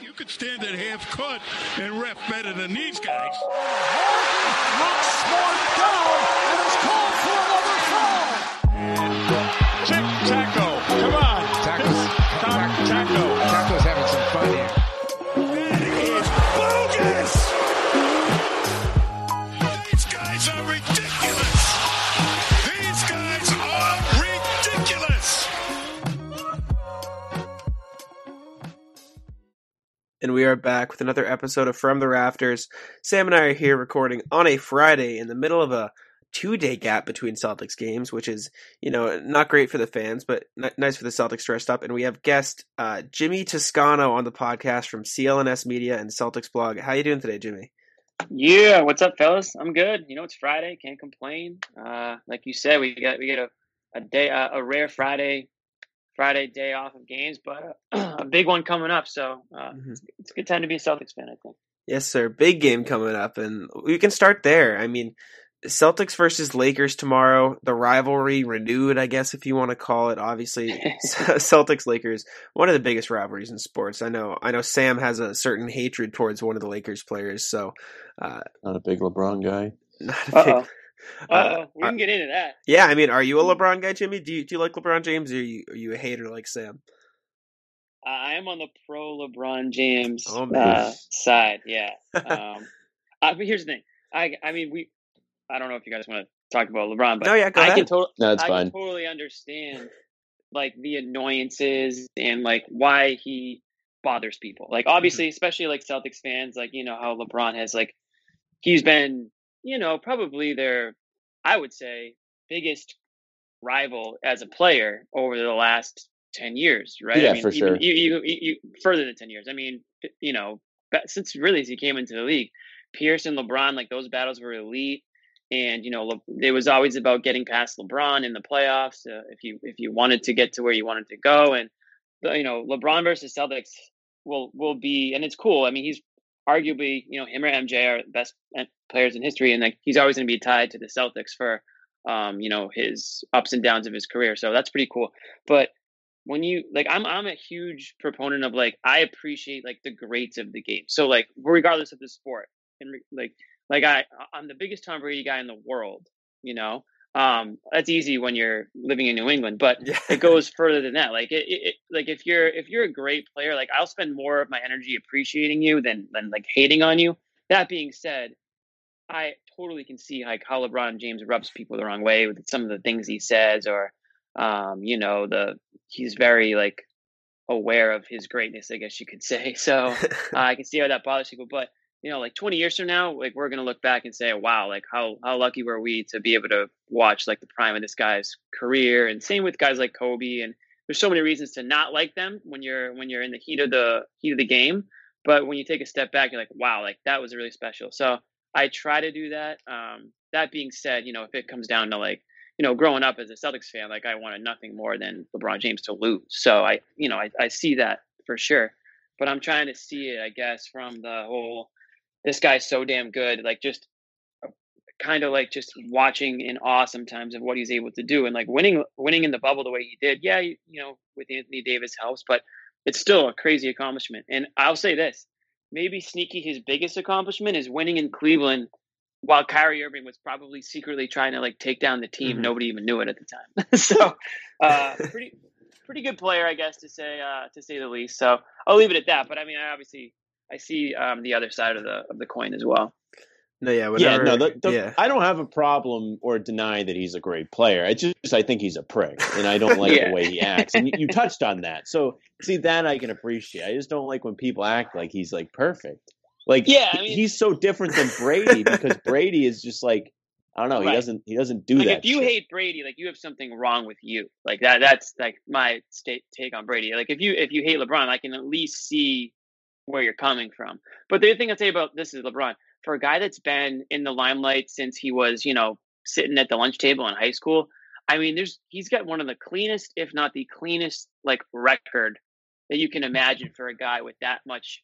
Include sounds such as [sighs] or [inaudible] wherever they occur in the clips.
You could stand at half court and ref better than these guys. Knocks Smart down and is called And we are back with another episode of From the Rafters. Sam and I are here recording on a Friday in the middle of a two day gap between Celtics games, which is, you know, not great for the fans, but n- nice for the Celtics dressed up. And we have guest uh, Jimmy Toscano on the podcast from CLNS Media and Celtics blog. How you doing today, Jimmy? Yeah, what's up, fellas? I'm good. You know, it's Friday. Can't complain. Uh, like you said, we got we get a a day uh, a rare Friday Friday day off of games, but uh, [clears throat] a big one coming up. So uh, Mhm. it's, it's a good time to be a Celtics fan. I think. Yes, sir. Big game coming up, and we can start there. I mean, Celtics versus Lakers tomorrow. The rivalry renewed, I guess, if you want to call it. Obviously, [laughs] [laughs] Celtics Lakers, one of the biggest rivalries in sports. I know. I know. Sam has a certain hatred towards one of the Lakers players, so uh, Not a big LeBron guy. [laughs] not a big. Oh. [laughs] Uh, Uh. We can get into that. yeah, I mean, are you a LeBron guy, Jimmy? Do you do you like LeBron James, or are you are you a hater like Sam? Uh, I am on the pro LeBron James Oh, uh, side. Yeah. [laughs] Um, uh, but here's the thing. I I mean we. I don't know if you guys want to talk about LeBron, but No, yeah, go I ahead. can totally. No, it's I fine. can totally understand like the annoyances and like why he bothers people. Like obviously, especially like Celtics fans, like you know how LeBron has like he's been, you know, probably their I would say biggest rival as a player over the last 10 years, right? Yeah, I mean, for even, sure. You, you, you, further than 10 years. I mean, you know, since really he came into the league, Pierce and LeBron, like those battles were elite and you know it was always about getting past LeBron in the playoffs uh, if you if you wanted to get to where you wanted to go and you know LeBron versus Celtics will will be and it's cool I mean he's arguably you know him or MJ are the best uh, players in history and like he's always going to be tied to the Celtics for um you know his ups and downs of his career so that's pretty cool but when you like I'm I'm a huge proponent of like I appreciate like the greats of the game so like regardless of the sport and like like I I'm the biggest Tom Brady guy in the world, you know. Um, that's easy when you're living in New England, but Yeah. it goes further than that. Like it, it, like if you're if you're a great player, like I'll spend more of my energy appreciating you than than like hating on you. That being said, I totally can see like how LeBron James rubs people the wrong way with some of the things he says, or um, you know, the he's very like aware of his greatness, I guess you could say. [laughs] So uh, [laughs] I can see how that bothers people, but you know, like 20 years from now, like we're gonna look back and say, wow, like how how lucky were we to be able to watch like the prime of this guy's career, and same with guys like Kobe. And there's so many reasons to not like them when you're when you're in the heat of the heat of the game, but when you take a step back, you're like, wow, like that was really special. So I try to do that. Um, that being said, you know, if it comes down to like you know, growing up as a Celtics fan, like I wanted nothing more than LeBron James to lose. So I, you know, I, I see that for sure. But I'm trying to see it, I guess, from the whole this guy's so damn good, like just kind of like just watching in awe sometimes of what he's able to do and like winning winning in the bubble the way he did. Yeah, you, you know, with Anthony Davis helps, but it's still a crazy accomplishment. And I'll say this, maybe sneaky his biggest accomplishment is winning in Cleveland while Kyrie Irving was probably secretly trying to like take down the team. Mhm. Nobody even knew it at the time. [laughs] so, uh, pretty pretty good player, I guess, to say uh, to say the least. So I'll leave it at that. But I mean, I obviously I see um, the other side of the of the coin as well. no, yeah, yeah, no, the, the, yeah. I don't have a problem or deny that he's a great player. I just I think he's a prick, and I don't [laughs] like Yeah. the way he acts. And you, you [laughs] touched on that, so see that I can appreciate. I just don't like when people act like he's like perfect. Like Yeah, I mean- he's so different than Brady because Brady is just like I don't know. He doesn't he doesn't do like that. if you shit. hate Brady, like you have something wrong with you. Like that that's like my state take on Brady. Like if you if you hate LeBron, I can at least see where you're coming from. But the other thing I'd say about this is LeBron, for a guy that's been in the limelight since he was, you know, sitting at the lunch table in high school, I mean, there's he's got one of the cleanest, if not the cleanest, like record that you can imagine for a guy with that much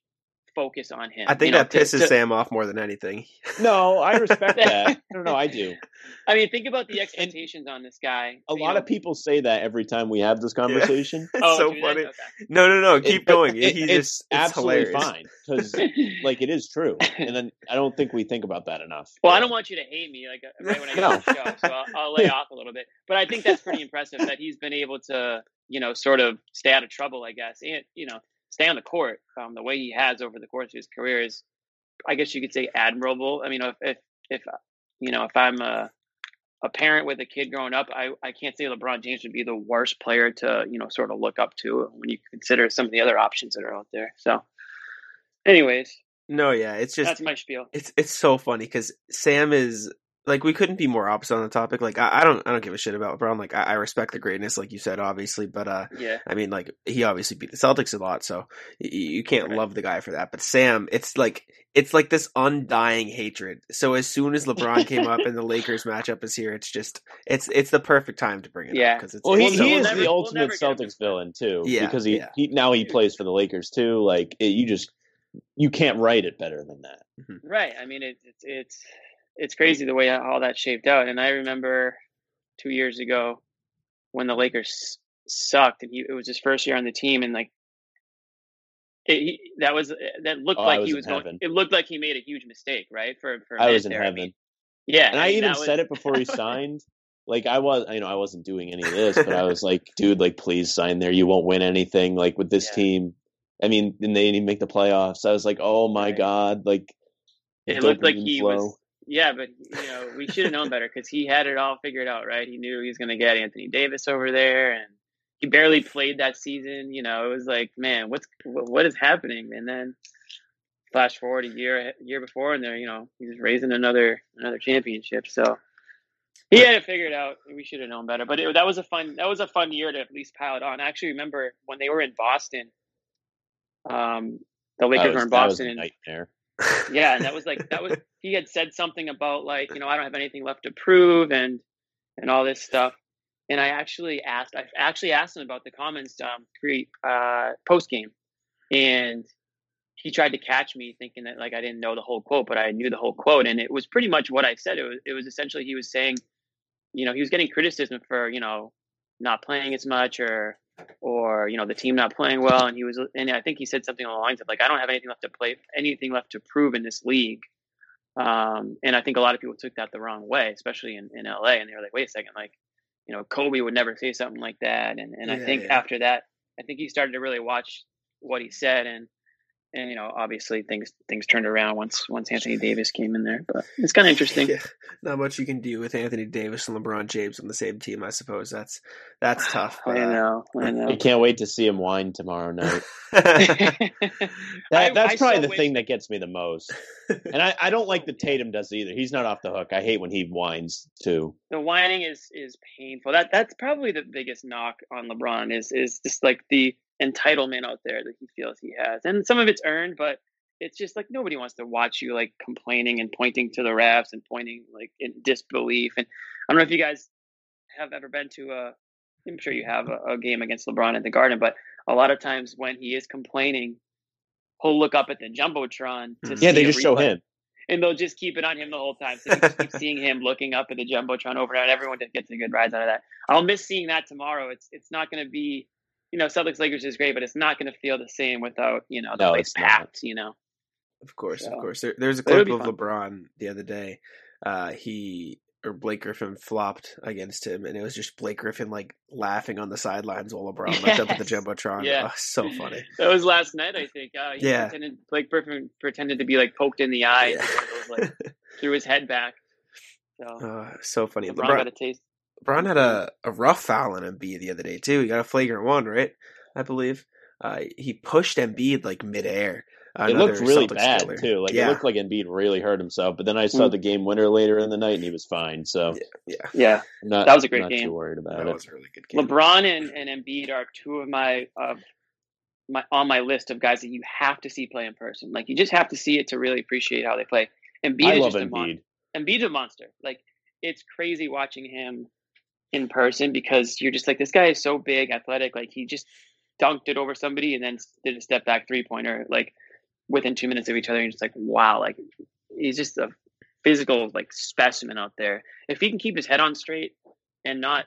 focus on him. I think you know, that to- pisses to- Sam off more than anything. No, I respect [laughs] that. I don't know. I do. [laughs] I mean, think about the expectations on this guy. A lot know- of people say that every time we have this [laughs] conversation. It's Oh, so do funny. Okay. No, no, no. Keep but going. it- he it's just it's absolutely hilarious. fine because, like, it is true, and then I don't think we think about that enough. Well, I don't want you to hate me like uh, right when I get No. on the show, so I'll, I'll lay off a little bit. But I think that's pretty impressive that he's been able to, you know, sort of stay out of trouble, I guess, and you know, stay on the court um, the way he has over the course of his career is, I guess you could say, admirable. I mean, if if, if you know, if I'm a a parent with a kid growing up, I, I can't say LeBron James would be the worst player to, you know, sort of look up to when you consider some of the other options that are out there. So, anyways, No, yeah, it's just that's my spiel. it's it's so funny because Sam is like we couldn't be more opposite on the topic. Like I, I don't I don't give a shit about LeBron. Like I, I respect the greatness, like you said, obviously, but uh, Yeah. I mean, like he obviously beat the Celtics a lot, so y- you can't Right. love the guy for that. But Sam, it's like it's like this undying hatred. So as soon as LeBron [laughs] came up and the Lakers matchup is here, it's just it's it's the perfect time to bring it Yeah. up because it's Well, he, it's so he is never- the we'll ultimate never get him Celtics villain too. Yeah, because he, yeah. he now he plays for the Lakers too. Like it, you just you can't write it better than that. Right. I mean, it, it's it's it's crazy the way all that shaped out. And I remember two years ago when the Lakers sucked, and he it was his first year on the team, and like it, he, that was that looked Oh, like was he was going. heaven. It looked like he made a huge mistake, right? For for I was in there. heaven, yeah, and I mean, even that was- said it before he [laughs] signed. Like I was, you know, I wasn't doing any of this, but I was like, dude, like please sign there. You won't win anything like with this Yeah. team. I mean, and they didn't even make the playoffs. I was like, oh my Right. god, like It looked like he flow. was. Yeah, but you know, we should have known better because he had it all figured out, right? He knew he was going to get Anthony Davis over there, and he barely played that season. You know, it was like, man, what's what what is happening? And then flash forward a year year before, and there, you know, he's raising another another championship. So he had it figured out. We should have known better. But it, that was a fun that was a fun year to at least pile it on. I actually remember when they were in Boston. Um, the Lakers was, were in Boston, nightmare. Yeah, and that was like that was [laughs] he had said something about like you know I don't have anything left to prove and and all this stuff. And I actually asked I actually asked him about the comments um pre uh post game, and he tried to catch me thinking that like I didn't know the whole quote, but I knew the whole quote, and it was pretty much what I said. It was it was essentially he was saying, you know, he was getting criticism for you know not playing as much or or you know the team not playing well and he was and i think he said something along the lines of like i don't have anything left to play anything left to prove in this league um and i think a lot of people took that the wrong way especially in, in la and they were like wait a second like you know kobe would never say something like that and and i think yeah. after that i think he started to really watch what he said and and you know obviously things things turned around once once anthony davis came in there but it's kind of interesting Yeah, not much you can do with Anthony Davis and LeBron James on the same team. I suppose that's that's [sighs] tough. i but, uh, know i I know can't wait to see him whine tomorrow night. [laughs] [laughs] that, That, that's probably the thing that gets me the most. And I, I don't like the [laughs] Tatum does either. He's not off the hook. I hate when he whines too. the whining is is painful. That that's probably the biggest knock on LeBron is is just like the entitlement out there that he feels he has, and some of it's earned, but it's just like nobody wants to watch you like complaining and pointing to the refs and pointing like in disbelief. And I don't know if you guys have ever been to a, I'm sure you have a, a game against LeBron at the Garden, but a lot of times when he is complaining, he'll look up at the jumbotron to Mhm. Yeah, they a just show him. and they'll just keep it on him the whole time. So you just keep seeing him looking up at the jumbotron over and everyone gets a good rise out of that. I'll miss seeing that tomorrow. It's it's not going to be, you know, Celtics Lakers is great, but it's not going to feel the same without you know the No, place packed. You know, Of course, of course. There, there's a clip of fun. LeBron the other day. Uh, he or Blake Griffin flopped against him, and it was just Blake Griffin like laughing on the sidelines while LeBron looked up at the jumbotron. Yeah. Oh, so funny. that was last night. I think. Uh, he Yeah. Pretended, Blake Griffin pretended to be like poked in the eye. Yeah. And was, like threw his head back. So Uh, [laughs] so funny. LeBron, LeBron, got a taste. LeBron had a, a rough foul on Embiid the other day too. He got a flagrant one, right? I believe. Uh, he pushed Embiid like midair. It looked really Celtics bad killer. too. Like yeah, it looked like Embiid really hurt himself. But then I saw Mm. the game winner later in the night, and he was fine. So yeah. Yeah, I'm not, That was a great not game. Too worried about That it. was a really good game. LeBron and, and Embiid are two of my of my on my list of guys that you have to see play in person. Like you just have to see it to really appreciate how they play. Embiid I is love just a mon- Embiid. Embiid's a monster. Like it's crazy watching him in person because you're just like this guy is so big, athletic. Like he just dunked it over somebody and then did a step back three pointer. Like within two minutes of each other. And just like, wow, like he's just a physical like specimen out there. If he can keep his head on straight and not,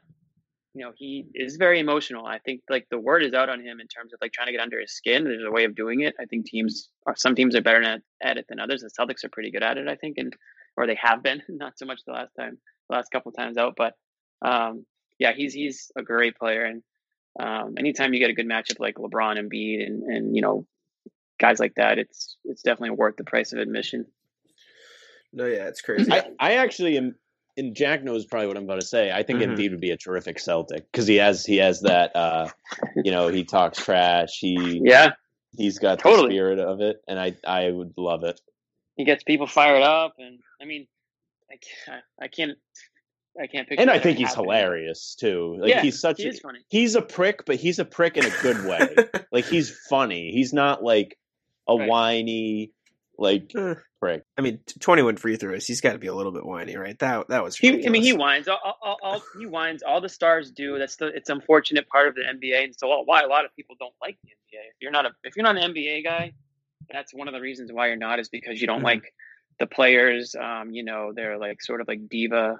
you know, he is very emotional. I think like the word is out on him in terms of like trying to get under his skin. There's a way of doing it. I think teams, are, some teams are better at, at it than others. The Celtics are pretty good at it, I think, and or they have been. [laughs] Not so much the last time, the last couple times out, but um, yeah, he's he's a great player, and um, anytime you get a good matchup like LeBron and Embiid and and you know guys like that, it's it's definitely worth the price of admission. No, yeah, it's [clears throat] crazy. I, I actually am, and Jack knows probably what I'm about to say. I think Mhm. Embiid would be a terrific Celtic because he has he has that. uh You know, he talks trash. He Yeah, he's got the Totally. spirit of it, and I I would love it. he gets people fired up, and I mean, I can't, I can't, I can't picture. And I think he's happening. hilarious too. Like yeah, he's such he a, is funny. he's a prick, but he's a prick in a good way. [laughs] like he's funny. He's not like a Right. whiny like Eh. prick. I mean, 21 free throws. He's got to be a little bit whiny, right? That that was. He, I mean, he whines. All, all, all, he whines. All the stars do. That's the. It's unfortunate part of the NBA, and so why a lot of people don't like the NBA. If you're not a, if you're not an NBA guy, that's one of the reasons why you're not is because you don't Mhm. like the players. Um, you know, they're like sort of like diva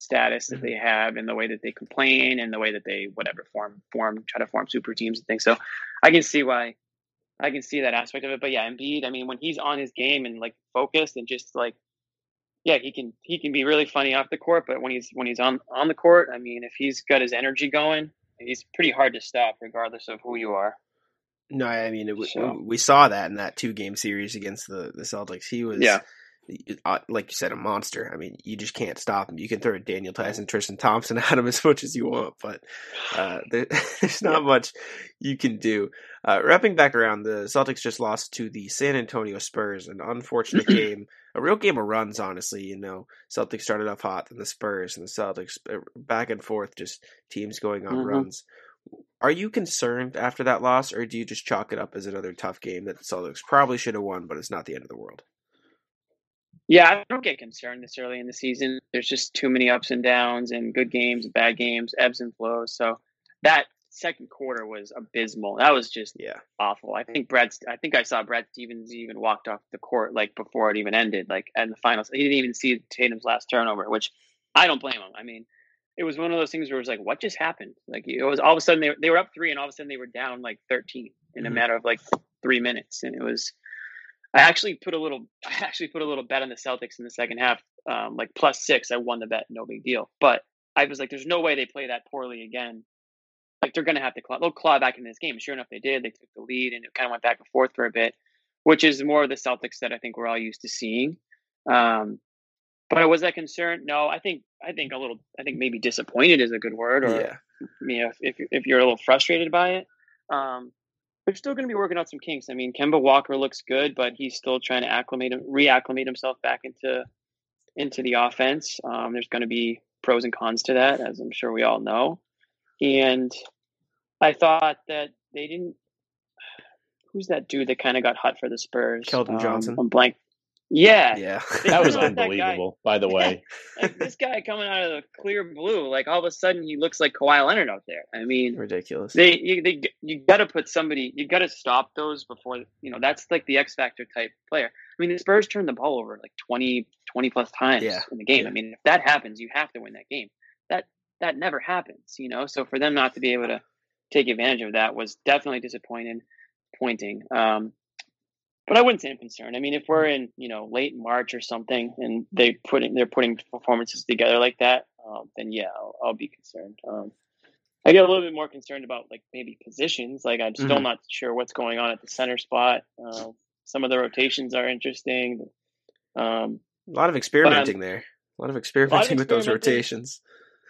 status that Mhm. they have, and the way that they complain, and the way that they whatever form form try to form super teams and things. So, I can see why. I can see that aspect of it, but yeah, Embiid. I mean, when he's on his game and like focused and just like yeah, he can he can be really funny off the court, but when he's when he's on on the court, I mean, if he's got his energy going, he's pretty hard to stop, regardless of who you are. No, I mean, it, So- we saw that in that two game series against the, the Celtics. He was, Yeah. Uh, like you said, a monster. I mean, you just can't stop him. You can throw Daniel Theis, Tristan Thompson [laughs] at him as much as you want, but uh, [laughs] there, there's not much you can do. Uh, wrapping back around, the Celtics just lost to the San Antonio Spurs, an unfortunate [clears throat] game, a real game of runs, honestly. You know, Celtics started off hot, then the Spurs and the Celtics uh, back and forth, just teams going on Mhm. runs. Are you concerned after that loss, or do you just chalk it up as another tough game that the Celtics probably should have won, but it's not the end of the world? Yeah, I don't get concerned this early in the season. There's just too many ups and downs, and good games, bad games, ebbs and flows. So that second quarter was abysmal. That was just Yeah. awful. I think Brad. I think I saw Brad Stevens even walked off the court like before it even ended, like in the finals. He didn't even see Tatum's last turnover, which I don't blame him. I mean, it was one of those things where it was like, what just happened? Like it was all of a sudden they they were up three, and all of a sudden they were down like thirteen in a Mhm. matter of like three minutes, and it was. I actually put a little. [laughs] I actually put a little bet on the Celtics in the second half, um, like plus six. I won the bet, no big deal. But I was like, there's no way they play that poorly again. Like they're going to have to claw. They'll claw back in this game. Sure enough, they did. They took the lead, and it kind of went back and forth for a bit, which is more of the Celtics that I think we're all used to seeing. Um, but was that concerned? No, I think I think a little. I think maybe disappointed is a good word, or yeah. you know, if if you're a little frustrated by it. Um, they're still going to be working out some kinks. I mean, Kemba Walker looks good, but he's still trying to acclimate, him reacclimate himself back into into the offense. Um, there's going to be pros and cons to that, as I'm sure we all know. And I thought that they didn't. [sighs] Who's that dude that kind of got hot for the Spurs? Keldon Um, Johnson? I'm blank. Yeah, Yeah. [laughs] That was That unbelievable, by the [laughs] way. like this guy coming out of the clear blue, like all of a sudden he looks like Kawhi Leonard out there. I mean, Ridiculous. they you they you got to put somebody you got to stop those before you know that's like the X factor type player. I mean, the Spurs turned the ball over like 20, 20 plus times Yeah. in the game. Yeah. I mean, if that happens, you have to win that game. That that never happens, you know. So for them not to be able to take advantage of that was definitely disappointing. Pointing. Um, but I wouldn't say I'm concerned. I mean, if we're in, you know, late March or something, and they putting they're putting performances together like that, um, then yeah, I'll, I'll be concerned. Um, I get a little bit more concerned about like maybe positions. Like I'm still Mhm. not sure what's going on at the center spot. Uh, some of the rotations are interesting. Um, a lot of experimenting there. A lot of experimenting with those rotations.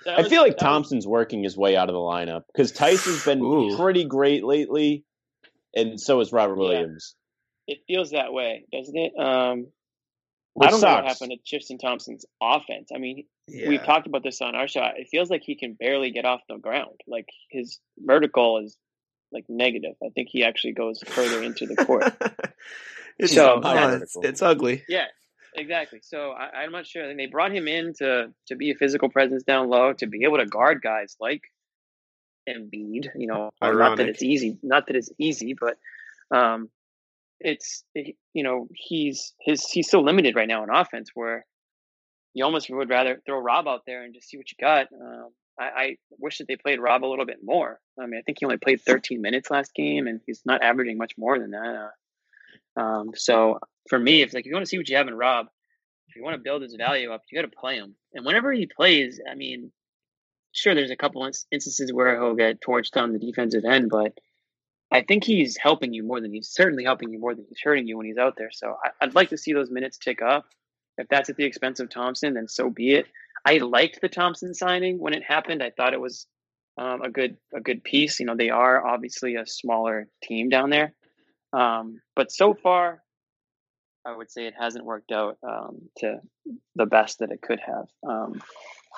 that I feel like that was- Thompson's working his way out of the lineup because Theis's been Ooh. pretty great lately, and so is Robert Yeah. It feels that way, doesn't it? Um, Which I don't know what happened to Tristan Thompson's offense. I mean, Yeah. we've talked about this on our show. It feels like he can barely get off the ground. Like his vertical is like negative. I think he actually goes further into the court. [laughs] it's, So- oh, it's, it's ugly. Yeah, exactly. So I, I'm not sure. I think they brought him in to to be a physical presence down low, to be able to guard guys like Embiid. You know, not that it's easy. Not that it's easy, but um, it's you know he's his he's so limited right now in offense where you almost would rather throw Rob out there and just see what you got. Um, I, I, wish that they played Rob a little bit more. I mean, I think he only played 13 minutes last game, and he's not averaging much more than that. Uh, um, so for me, if like you want to see what you have in Rob, if you want to build his value up, you got to play him. And whenever he plays, I mean, sure, there's a couple instances where he'll get torched on the defensive end, but I think he's helping you more than he's certainly helping you more than he's hurting you when he's out there. So I, would like to see those minutes tick up. If that's at the expense of Thompson, then so be it. I liked the Thompson signing when it happened. I thought it was um, a good a good piece. You know, they are obviously a smaller team down there, um, but so far, I would say it hasn't worked out um, to the best that it could have. Um,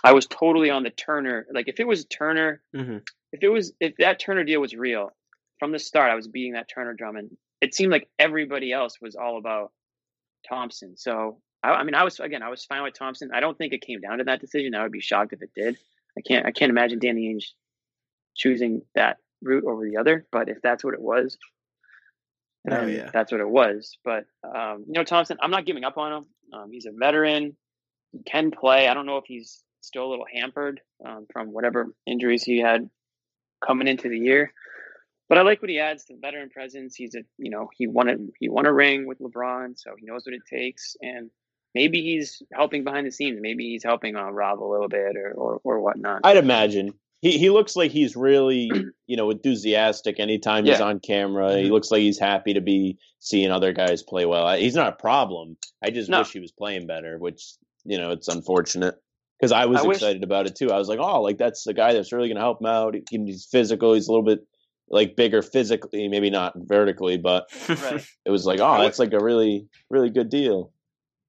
I was totally on the Turner. Like if it was Turner, mm-hmm. if it was if that Turner deal was real from the start, I was beating that Turner drum, and it seemed like everybody else was all about Thompson. So I, I, mean, I was again, I was fine with Thompson. I don't think it came down to that decision. I would be shocked if it did. I can't, I can't imagine Danny Ainge choosing that route over the other. But if that's what it was, oh, yeah. that's what it was. But um, you know, Thompson, I'm not giving up on him. Um, he's a veteran. He can play. I don't know if he's still a little hampered um, from whatever injuries he had coming into the year. But I like what he adds to the veteran presence. He's a you know he won a he won a ring with LeBron, so he knows what it takes. And maybe he's helping behind the scenes. Maybe he's helping on uh, Rob a little bit or, or, or whatnot. I'd imagine. He, he looks like he's really, [clears throat] you know, enthusiastic anytime yeah. he's on camera. Mm-hmm. He looks like he's happy to be seeing other guys play well. He's not a problem. I just no. wish he was playing better, which, you know, it's unfortunate. Because I was I excited wish... about it too. I was like, oh, like that's the guy that's really going to help him out. He's physical. He's a little bit like bigger physically, maybe not vertically, but right. [laughs] it was like, oh, that's like a really, really good deal.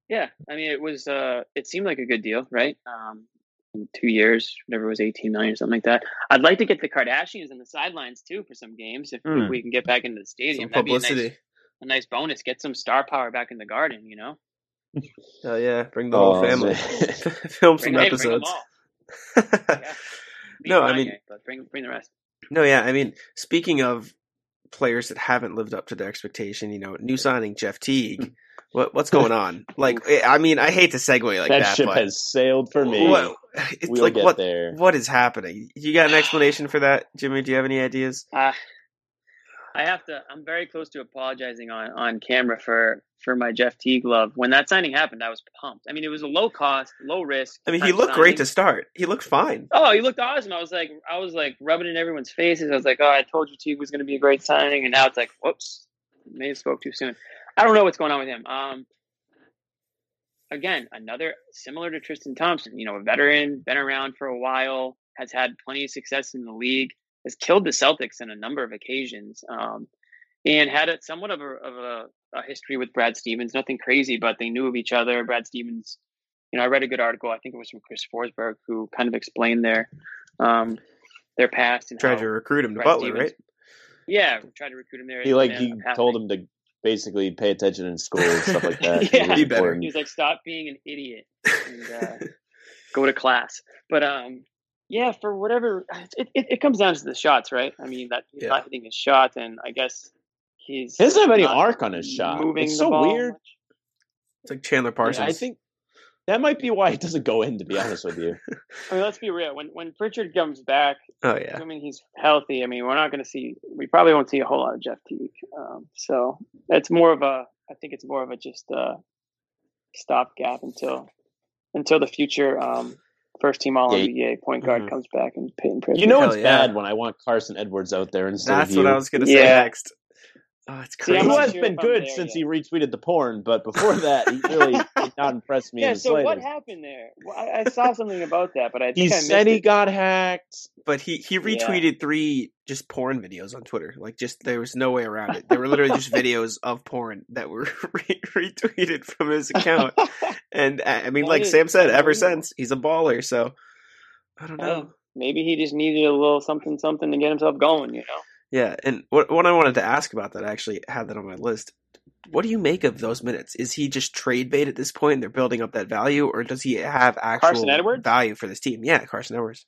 Yeah, I mean, it was. Uh, it seemed like a good deal, right? Um, two years, whatever it was, eighteen million or something like that. I'd like to get the Kardashians on the sidelines too for some games if, mm. if we can get back into the stadium. Some publicity. That'd be a nice, a nice bonus. Get some star power back in the garden, you know. Oh yeah, bring the oh, whole family. [laughs] Film some hey, episodes. [laughs] yeah. No, I mean, but bring bring the rest. No, yeah, I mean, speaking of players that haven't lived up to their expectation, you know, new signing Jeff Teague. [laughs] What what's going on? Like, [laughs] I mean, I hate to segue like that. That ship has sailed for me. What, it's we'll like what there. what is happening? You got an [sighs] explanation for that, Jimmy? Do you have any ideas? Uh, I have to. I'm very close to apologizing on on camera for for my Jeff Teague love. When that signing happened, I was pumped. I mean, it was a low cost, low risk. I mean, he looked signing. great to start. He looked fine. Oh, he looked awesome. I was like, I was like rubbing in everyone's faces. I was like, oh, I told you Teague was going to be a great signing, and now it's like, whoops, may have spoke too soon. I don't know what's going on with him. Um, again, another similar to Tristan Thompson. You know, a veteran, been around for a while, has had plenty of success in the league has killed the Celtics on a number of occasions, um, and had a, somewhat of, a, of a, a, history with Brad Stevens. Nothing crazy, but they knew of each other. Brad Stevens, you know, I read a good article. I think it was from Chris Forsberg, who kind of explained their um, their past and tried to recruit him to Butler, Stevens, right? Yeah, tried to recruit him there. He like he told him to basically pay attention in school and stuff like [laughs] that. yeah, be better. He was like, "Stop being an idiot and uh, [laughs] go to class." But um, yeah, for whatever it, it, it, comes down to the shots, right? I mean that he's yeah. not hitting his shot, and I guess he's he doesn't have any arc on his shot. Moving it's so weird. It's like Chandler Parsons. Yeah, I think that might be why it doesn't go in. To be honest with you, [laughs] I mean, let's be real. When when Pritchard comes back, oh yeah, I mean he's healthy. I mean we're not going to see. We probably won't see a whole lot of Jeff Teague. Um, so it's more of a. I think it's more of a just a stopgap until until the future. Um, first team All NBA point guard mm-hmm. comes back and Payton Pritchard. You know it's yeah. bad when I want Carson Edwards out there instead That's of you. That's what I was going to say yeah. next. Oh, it's crazy. See, he has been good since yet. he retweeted the porn, but before that, he really [laughs] did not impress me. Yeah. so what happened there? Well, I, I, saw something about that, but I he said he it. got hacked. But he he retweeted yeah. three just porn videos on Twitter. Like, just there was no way around it. They were literally just [laughs] videos of porn that were [laughs] re- retweeted from his account. and I mean, like Sam said, ever since he's a baller. So I don't know. Hey, maybe he just needed a little something, something to get himself going. You know. Yeah, and what what I wanted to ask about that, I actually had that on my list. What do you make of those minutes? Is he just trade bait at this point? They're building up that value, or does he have actual value for this team? Yeah, Carson Edwards.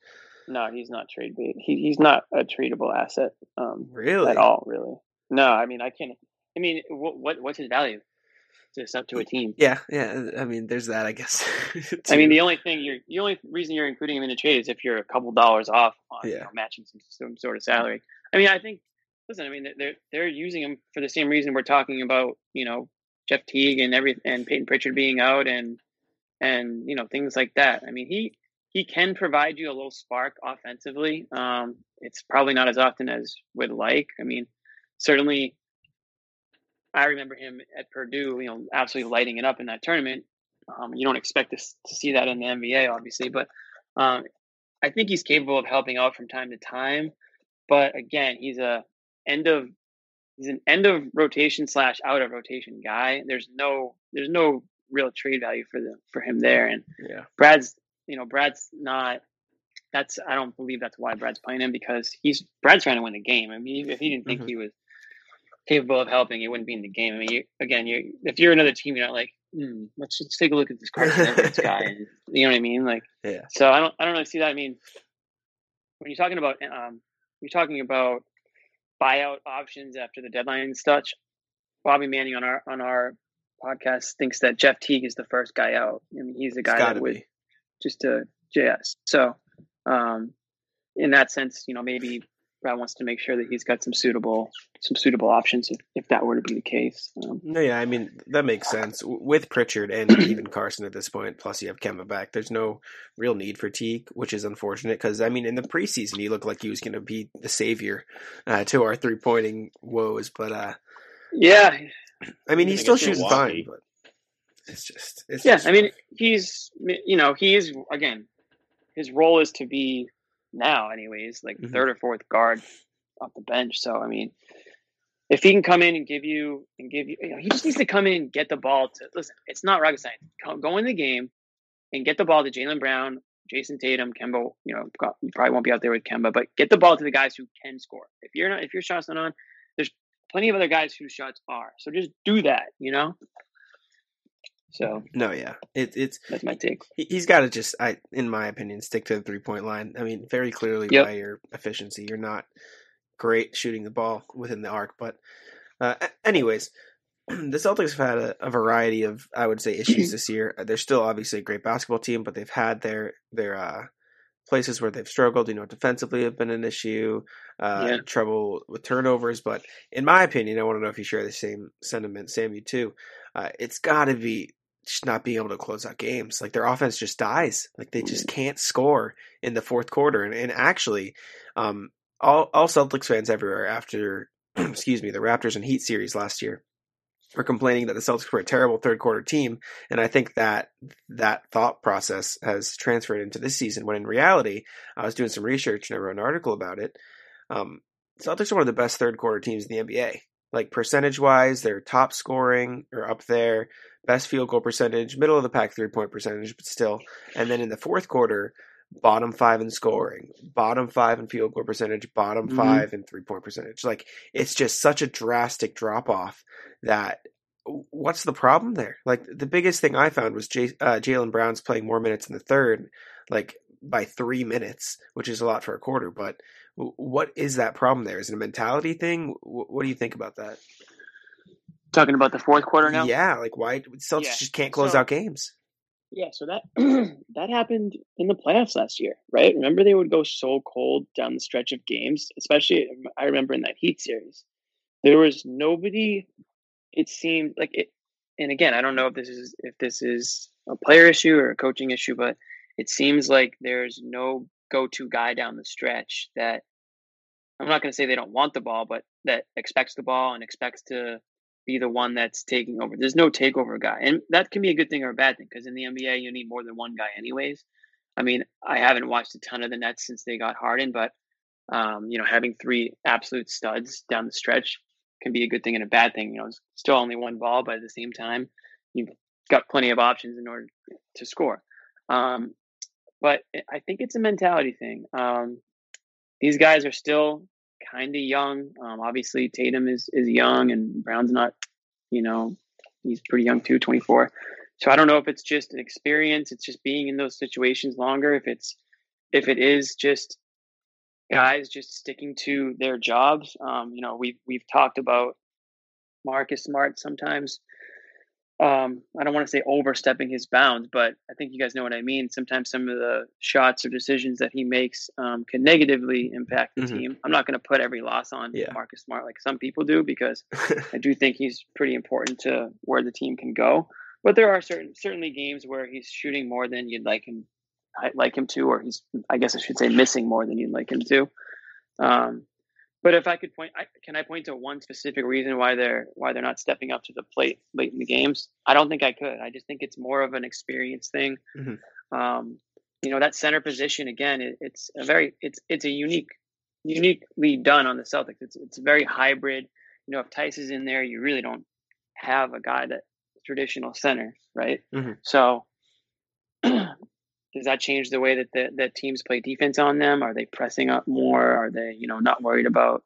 No, he's not trade bait. He, he's not a tradable asset. Um, really? At all, really. No, I mean, I can't. I mean, what, what what's his value to up to a team? Yeah, yeah. I mean, there's that, I guess. [laughs] I mean, the only thing you're the only reason you're including him in the trade is if you're a couple dollars off on yeah. you know, matching some, some sort of salary. I mean, I think. Listen, I mean, they're they're using him for the same reason we're talking about. You know, Jeff Teague and every and Payton Pritchard being out and and you know things like that. I mean, he he can provide you a little spark offensively. Um, it's probably not as often as would like. I mean, certainly, I remember him at Purdue, you know, absolutely lighting it up in that tournament. Um, you don't expect to, to, see that in the NBA, obviously, but um, I think he's capable of helping out from time to time. But again, he's a end of he's an end of rotation slash out of rotation guy. There's no there's no real trade value for the for him there. And yeah, Brad's you know, Brad's not. That's I don't believe that's why Brad's playing him because he's Brad's trying to win the game. I mean, if he didn't think mm-hmm. he was capable of helping, he wouldn't be in the game. I mean, you, again, you if you're another team, you're not like, hmm, let's just take a look at this this guy. And, [laughs] you know what I mean? Like, yeah. So I don't I don't really see that. I mean, when you're talking about um, you're talking about buyout options after the deadline and such. Bobby Manning on our on our podcast thinks that Jeff Teague is the first guy out. I mean, he's the guy that would be just to JS. So, um, in that sense, you know, maybe Brad wants to make sure that he's got some suitable some suitable options if, if that were to be the case. Um, no, yeah, I mean that makes sense with Pritchard and [clears throat] even Carson at this point. Plus, you have Kemba back. There's no real need for Teague, which is unfortunate because I mean in the preseason he looked like he was going to be the savior uh, to our three pointing woes, but uh, yeah, I mean he still shoots fine, but it's just it's yeah. Just I mean, he's you know he is again. His role is to be now, anyways, like mm-hmm. third or fourth guard off the bench. So I mean, if he can come in and give you and give you, you know, he just needs to come in and get the ball to listen. It's not rocket science. Come, go in the game and get the ball to Jaylen Brown, Jayson Tatum, Kemba. You know, you probably won't be out there with Kemba, but get the ball to the guys who can score. If you're not, if your shot's not on, there's plenty of other guys whose shots are. So just do that. You know. So no, yeah, it, it's that's my take. He, has got to just, I, in my opinion, stick to the three point line. I mean, very clearly yep. by your efficiency, you're not great shooting the ball within the arc. But, uh, anyways, [clears throat] the Celtics have had a, a, variety of, I would say, issues [clears throat] this year. They're still obviously a great basketball team, but they've had their their uh, places where they've struggled. You know, defensively have been an issue, uh, yeah. trouble with turnovers. But in my opinion, I want to know if you share the same sentiment, Sam. You too. Uh, it's got to be just not being able to close out games. Like their offense just dies. Like they just can't score in the fourth quarter. And, and actually, um, all all Celtics fans everywhere after [clears throat] excuse me the Raptors and Heat series last year were complaining that the Celtics were a terrible third quarter team. And I think that that thought process has transferred into this season. When in reality, I was doing some research and I wrote an article about it. Um, Celtics are one of the best third quarter teams in the NBA. Like percentage wise, they're top scoring or up there best field goal percentage, middle of the pack three point percentage, but still. And then in the fourth quarter, bottom five in scoring, bottom five in field goal percentage, bottom mm-hmm. five in three point percentage. Like it's just such a drastic drop off that what's the problem there? Like the biggest thing I found was J- uh, Jaylen Brown's playing more minutes in the third, like by three minutes, which is a lot for a quarter. But what is that problem there? Is it a mentality thing? What do you think about that? Talking about the fourth quarter now. Yeah, like why Celtics yeah. just can't close so, out games. Yeah, so that [clears throat] that happened in the playoffs last year, right? Remember they would go so cold down the stretch of games, especially um, I remember in that Heat series. There was nobody. It seemed like it, and again, I don't know if this is if this is a player issue or a coaching issue, but it seems like there's no go-to guy down the stretch that I'm not going to say they don't want the ball, but that expects the ball and expects to be the one that's taking over. There's no takeover guy. And that can be a good thing or a bad thing because in the NBA, you need more than one guy, anyways. I mean, I haven't watched a ton of the Nets since they got Harden, but, um, you know, having three absolute studs down the stretch can be a good thing and a bad thing. You know, it's still only one ball, but at the same time, you've got plenty of options in order to score. Um, but I think it's a mentality thing. Um, these guys are still kind of young. Um, obviously, Tatum is is young, and Brown's not. You know, he's pretty young too, twenty four. So I don't know if it's just an experience. It's just being in those situations longer. If it's if it is just guys just sticking to their jobs. Um, you know, we've we've talked about Marcus Smart sometimes um, I don't want to say overstepping his bounds, but I think you guys know what I mean. Sometimes some of the shots or decisions that he makes um, can negatively impact the mm-hmm. team. I'm not going to put every loss on yeah. Marcus Smart like some people do because [laughs] I do think he's pretty important to where the team can go. But there are certain certainly games where he's shooting more than you'd like him like him to, or he's I guess I should say missing more than you'd like him to. Um, but if I could point, I, can I point to one specific reason why they're why they're not stepping up to the plate late in the games? I don't think I could. I just think it's more of an experience thing. Mm-hmm. Um, you know, that center position again, it, it's a very it's it's a unique uniquely done on the Celtics. It's it's very hybrid. You know, if Theis is in there, you really don't have a guy that traditional center, right? Mm-hmm. So does that change the way that the that teams play defense on them? Are they pressing up more? Are they you know not worried about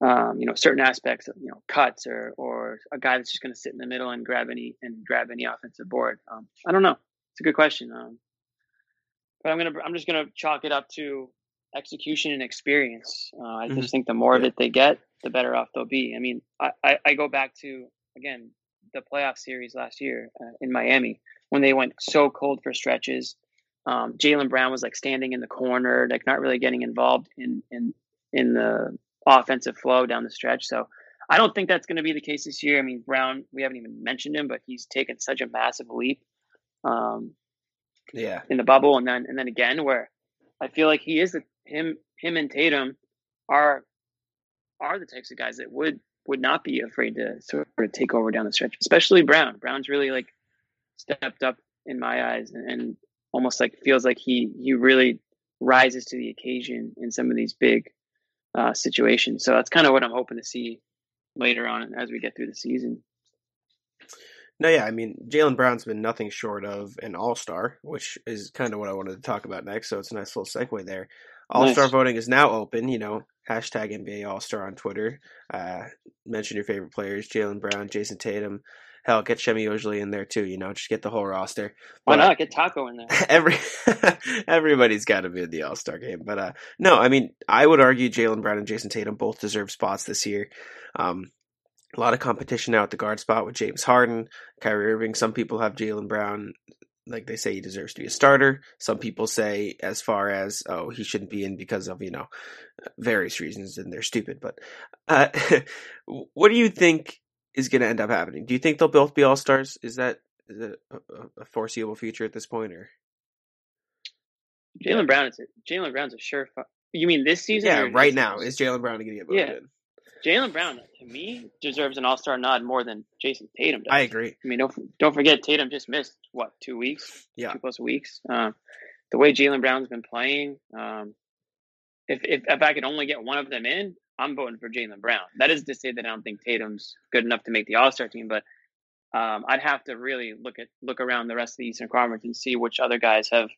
um, you know certain aspects of you know cuts or or a guy that's just going to sit in the middle and grab any and grab any offensive board? Um, I don't know. It's a good question. Um, but I'm gonna I'm just gonna chalk it up to execution and experience. Uh, I mm-hmm. just think the more yeah. of it they get, the better off they'll be. I mean, I, I, I go back to again the playoff series last year uh, in Miami when they went so cold for stretches. Um, Jaylen Brown was like standing in the corner, like not really getting involved in in in the offensive flow down the stretch. So I don't think that's going to be the case this year. I mean, Brown, we haven't even mentioned him, but he's taken such a massive leap. Um, yeah, in the bubble, and then and then again, where I feel like he is the, him him and Tatum are are the types of guys that would would not be afraid to sort of take over down the stretch, especially Brown. Brown's really like stepped up in my eyes and, and almost like feels like he he really rises to the occasion in some of these big uh, situations. So that's kind of what I'm hoping to see later on as we get through the season. No, yeah, I mean Jaylen Brown's been nothing short of an All Star, which is kind of what I wanted to talk about next. So it's a nice little segue there. All Star nice. voting is now open. You know, hashtag NBA All Star on Twitter. Uh, mention your favorite players: Jaylen Brown, Jayson Tatum, Hell, get Semi Ojeleye in there too. You know, just get the whole roster. Why not get Tacko in there? [laughs] Every [laughs] everybody's got to be in the All Star game. But uh, no, I mean, I would argue Jaylen Brown and Jayson Tatum both deserve spots this year. Um, a lot of competition now at the guard spot with James Harden, Kyrie Irving. Some people have Jaylen Brown like they say he deserves to be a starter. Some people say as far as oh he shouldn't be in because of you know various reasons and they're stupid. But uh, [laughs] what do you think is going to end up happening. Do you think they'll both be all stars? Is that is it a, a, foreseeable future at this point, or Jaylen Brown is Jaylen Brown's a sure. You mean this season? Yeah, right now is Jaylen Brown going to get voted yeah. in? Jaylen Brown to me deserves an All Star nod more than Jayson Tatum does. I agree. I mean, don't don't forget Tatum just missed what two weeks? Yeah, two plus weeks. Uh, the way Jaylen Brown's been playing, um, if, if if I could only get one of them in, I'm voting for Jaylen Brown. That is to say that I don't think Tatum's good enough to make the All Star team, but um, I'd have to really look at look around the rest of the Eastern Conference and see which other guys have,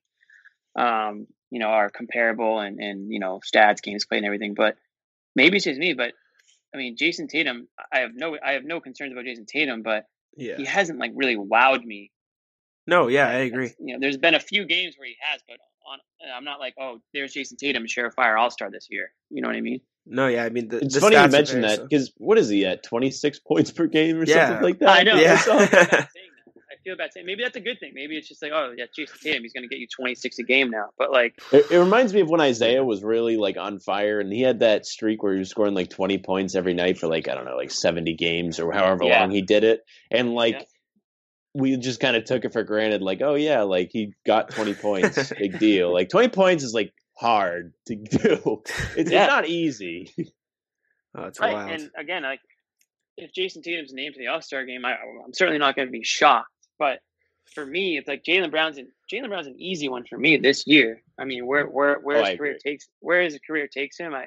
um, you know, are comparable and and you know stats, games played, and everything. But maybe it's just me. But I mean, Jayson Tatum, I have no I have no concerns about Jayson Tatum, but yeah. he hasn't like really wowed me. No, yeah, I agree. You know, there's been a few games where he has, but on I'm not like, oh, there's Jayson Tatum, Surefire All Star this year. You know what I mean? No, yeah, I mean, the, it's the funny you mention that because what is he at? Twenty six points per game or yeah. something like that. I know. Yeah. [laughs] I feel bad saying maybe that's a good thing. Maybe it's just like, oh yeah, Jayson Tatum, he's going to get you 26 a game now. But like, it, it, reminds me of when Isaiah was really like on fire, and he had that streak where he was scoring like 20 points every night for like I don't know, like 70 games or however yeah. long he did it, and like. Yeah. We just kind of took it for granted, like, oh yeah, like he got twenty points, [laughs] big deal. Like twenty points is like hard to [laughs] do. It's, yeah. it's not easy. [laughs] Oh, right. Wild. And again, like if Jayson Tatum's named to the All Star game, I, am certainly not going to be shocked. But for me, it's like Jaylen Brown's an Jaylen Brown's an easy one for me this year. I mean, where where where oh, his career takes where his career takes him, I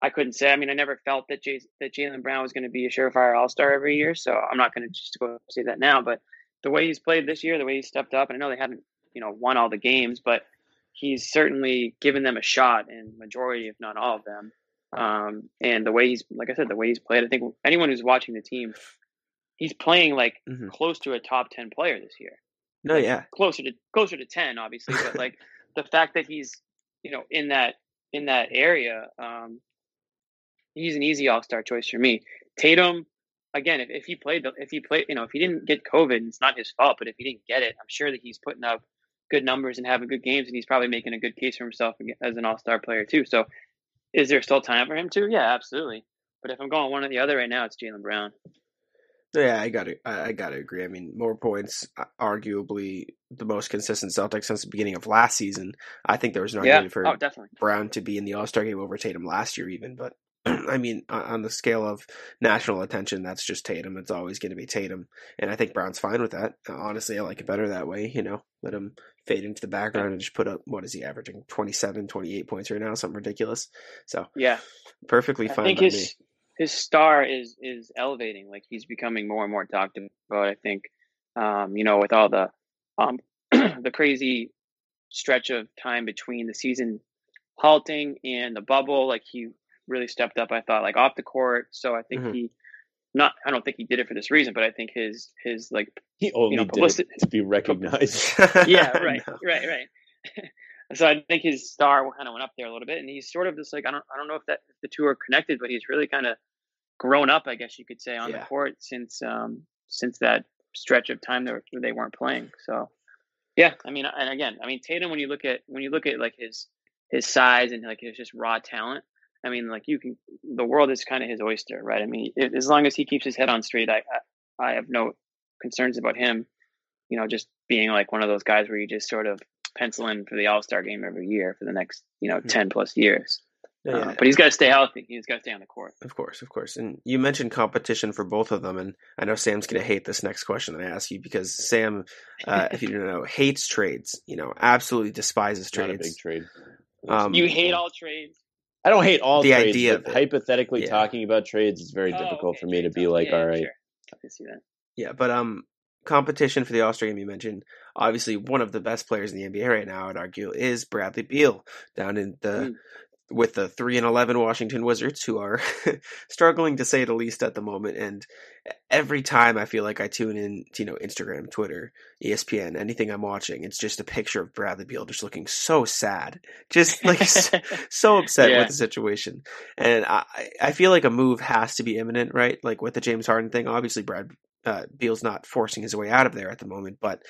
I couldn't say. I mean, I never felt that Jay, that Jaylen Brown was going to be a surefire All Star every year, so I'm not going to just go say that now. But the way he's played this year, the way he stepped up, and I know they haven't you know won all the games, but he's certainly given them a shot in majority, if not all of them. Um, and the way he's, like I said, the way he's played, I think anyone who's watching the team, he's playing like mm-hmm. close to a top 10 player this year. No, like, yeah. Closer to, closer to 10, obviously, but like [laughs] the fact that he's, you know, in that, in that area, um, he's an easy all-star choice for me. Tatum, again, if, if he played, if he played, you know, if he didn't get COVID, it's not his fault. But if he didn't get it, I'm sure that he's putting up good numbers and having good games, and he's probably making a good case for himself as an All Star player too. So, is there still time for him too? Yeah, absolutely. But if I'm going one or the other right now, it's Jaylen Brown. Yeah, I got to I got to agree. I mean, more points, uh, arguably the most consistent Celtics since the beginning of last season. I think there was no yeah. for oh, definitely. Brown to be in the All Star game over Tatum last year, even. But [clears throat] I mean, on the scale of national attention, that's just Tatum. It's always going to be Tatum, and I think Brown's fine with that. Honestly, I like it better that way. You know, let him fade into the background and just put up what is he averaging 27, 28 points right now, something ridiculous. So yeah, perfectly fine. I think his me. his star is is elevating. Like he's becoming more and more talked about. I think, um, you know, with all the um [clears throat] the crazy stretch of time between the season halting and the bubble, like he really stepped up. I thought like off the court. So I think mm-hmm. he not I don't think he did it for this reason, but I think his his like he only you know, publicity, to be recognized. [laughs] yeah, right, [laughs] [laughs] no. right, right. so I think his star kind of went up there a little bit, and he's sort of just like I don't I don't know if that if the two are connected, but he's really kind of grown up, I guess you could say, on yeah. the court since um since that stretch of time where they weren't playing. So yeah, I mean, and again, I mean Tatum when you look at when you look at like his his size and like his just raw talent, I mean, like you can, the world is kind of his oyster, right? I mean, it, as long as he keeps his head on straight, I, I, I have no concerns about him. You know, just being like one of those guys where you just sort of pencil in for the All Star game every year for the next, you know, mm-hmm. ten plus years. Yeah, uh, but he's got to stay healthy. He's got to stay on the court. Of course, of course. And you mentioned competition for both of them, and I know Sam's going to hate this next question that I ask you because Sam, uh, if you [laughs] don't know, hates trades. You know, absolutely despises trades. Not a big trade. Um, you hate all trades. I don't hate all the trades, idea but hypothetically yeah. talking about trades is very oh, difficult okay. for me to be like, yeah, all right. Sure. I can see that. Yeah, but um, competition for the All Star game you mentioned. Obviously, one of the best players in the NBA right now, I'd argue, is Bradley Beal down in the mm with the 3 and 11 Washington Wizards who are [laughs] struggling to say the least at the moment and every time I feel like I tune in to, you know Instagram, Twitter, ESPN, anything I'm watching, it's just a picture of Bradley Beal just looking so sad, just like [laughs] so upset yeah. with the situation. And I I feel like a move has to be imminent, right? Like with the James Harden thing, obviously Brad uh, Beal's not forcing his way out of there at the moment, but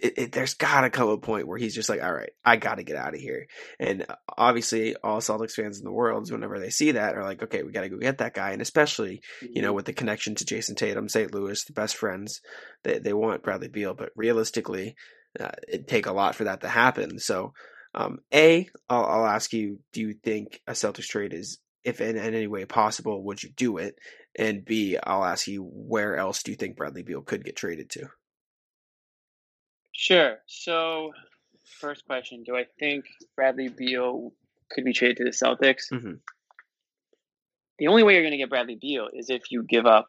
it, it, there's got to come a point where he's just like, all right, I got to get out of here. And uh, obviously, all Celtics fans in the world, whenever they see that, are like, okay, we got to go get that guy. And especially, you know, mm-hmm. with the connection to Jayson Tatum, St. Louis, the best friends, they they want Bradley Beal, but realistically, uh, it'd take a lot for that to happen. So, um, a, I'll, I'll ask you, do you think a Celtics trade is if in, in, any way possible, would you do it? And B, I'll ask you, where else do you think Bradley Beal could get traded to? Sure. So, first question: Do I think Bradley Beal could be traded to the Celtics? Mm-hmm. The only way you're going to get Bradley Beal is if you give up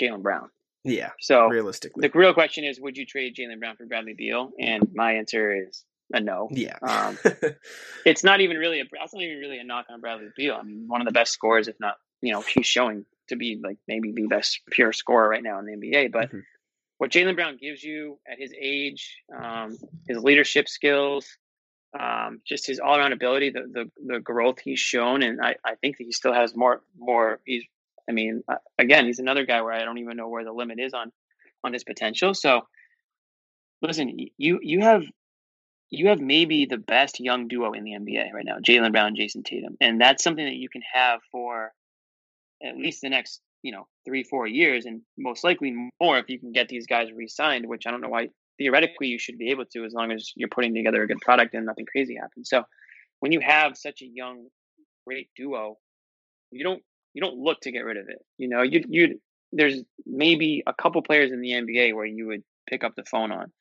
Jaylen Brown. Yeah. So realistically, the real question is, would you trade Jaylen Brown for Bradley Beal? And my answer is a no. Yeah. um, [laughs] it's not even really a. That's not even really a knock on Bradley Beal. I mean, one of the best scorers, if not, you know, he's showing to be like maybe the best pure scorer right now in the NBA. But mm-hmm. what Jaylen Brown gives you at his age, um, his leadership skills, um, just his all around ability, the, the the growth he's shown, and I, I think that he still has more more. He's I mean, uh, again, he's another guy where I don't even know where the limit is on on his potential. So, listen, you you have you have maybe the best young duo in the NBA right now, Jaylen Brown, Jayson Tatum, and that's something that you can have for at least the next you know three four years, and most likely more if you can get these guys re-signed. Which I don't know why theoretically you should be able to, as long as you're putting together a good product and nothing crazy happens. So when you have such a young, great duo, you don't you don't look to get rid of it. You know, you you there's maybe a couple players in the NBA where you would pick up the phone on.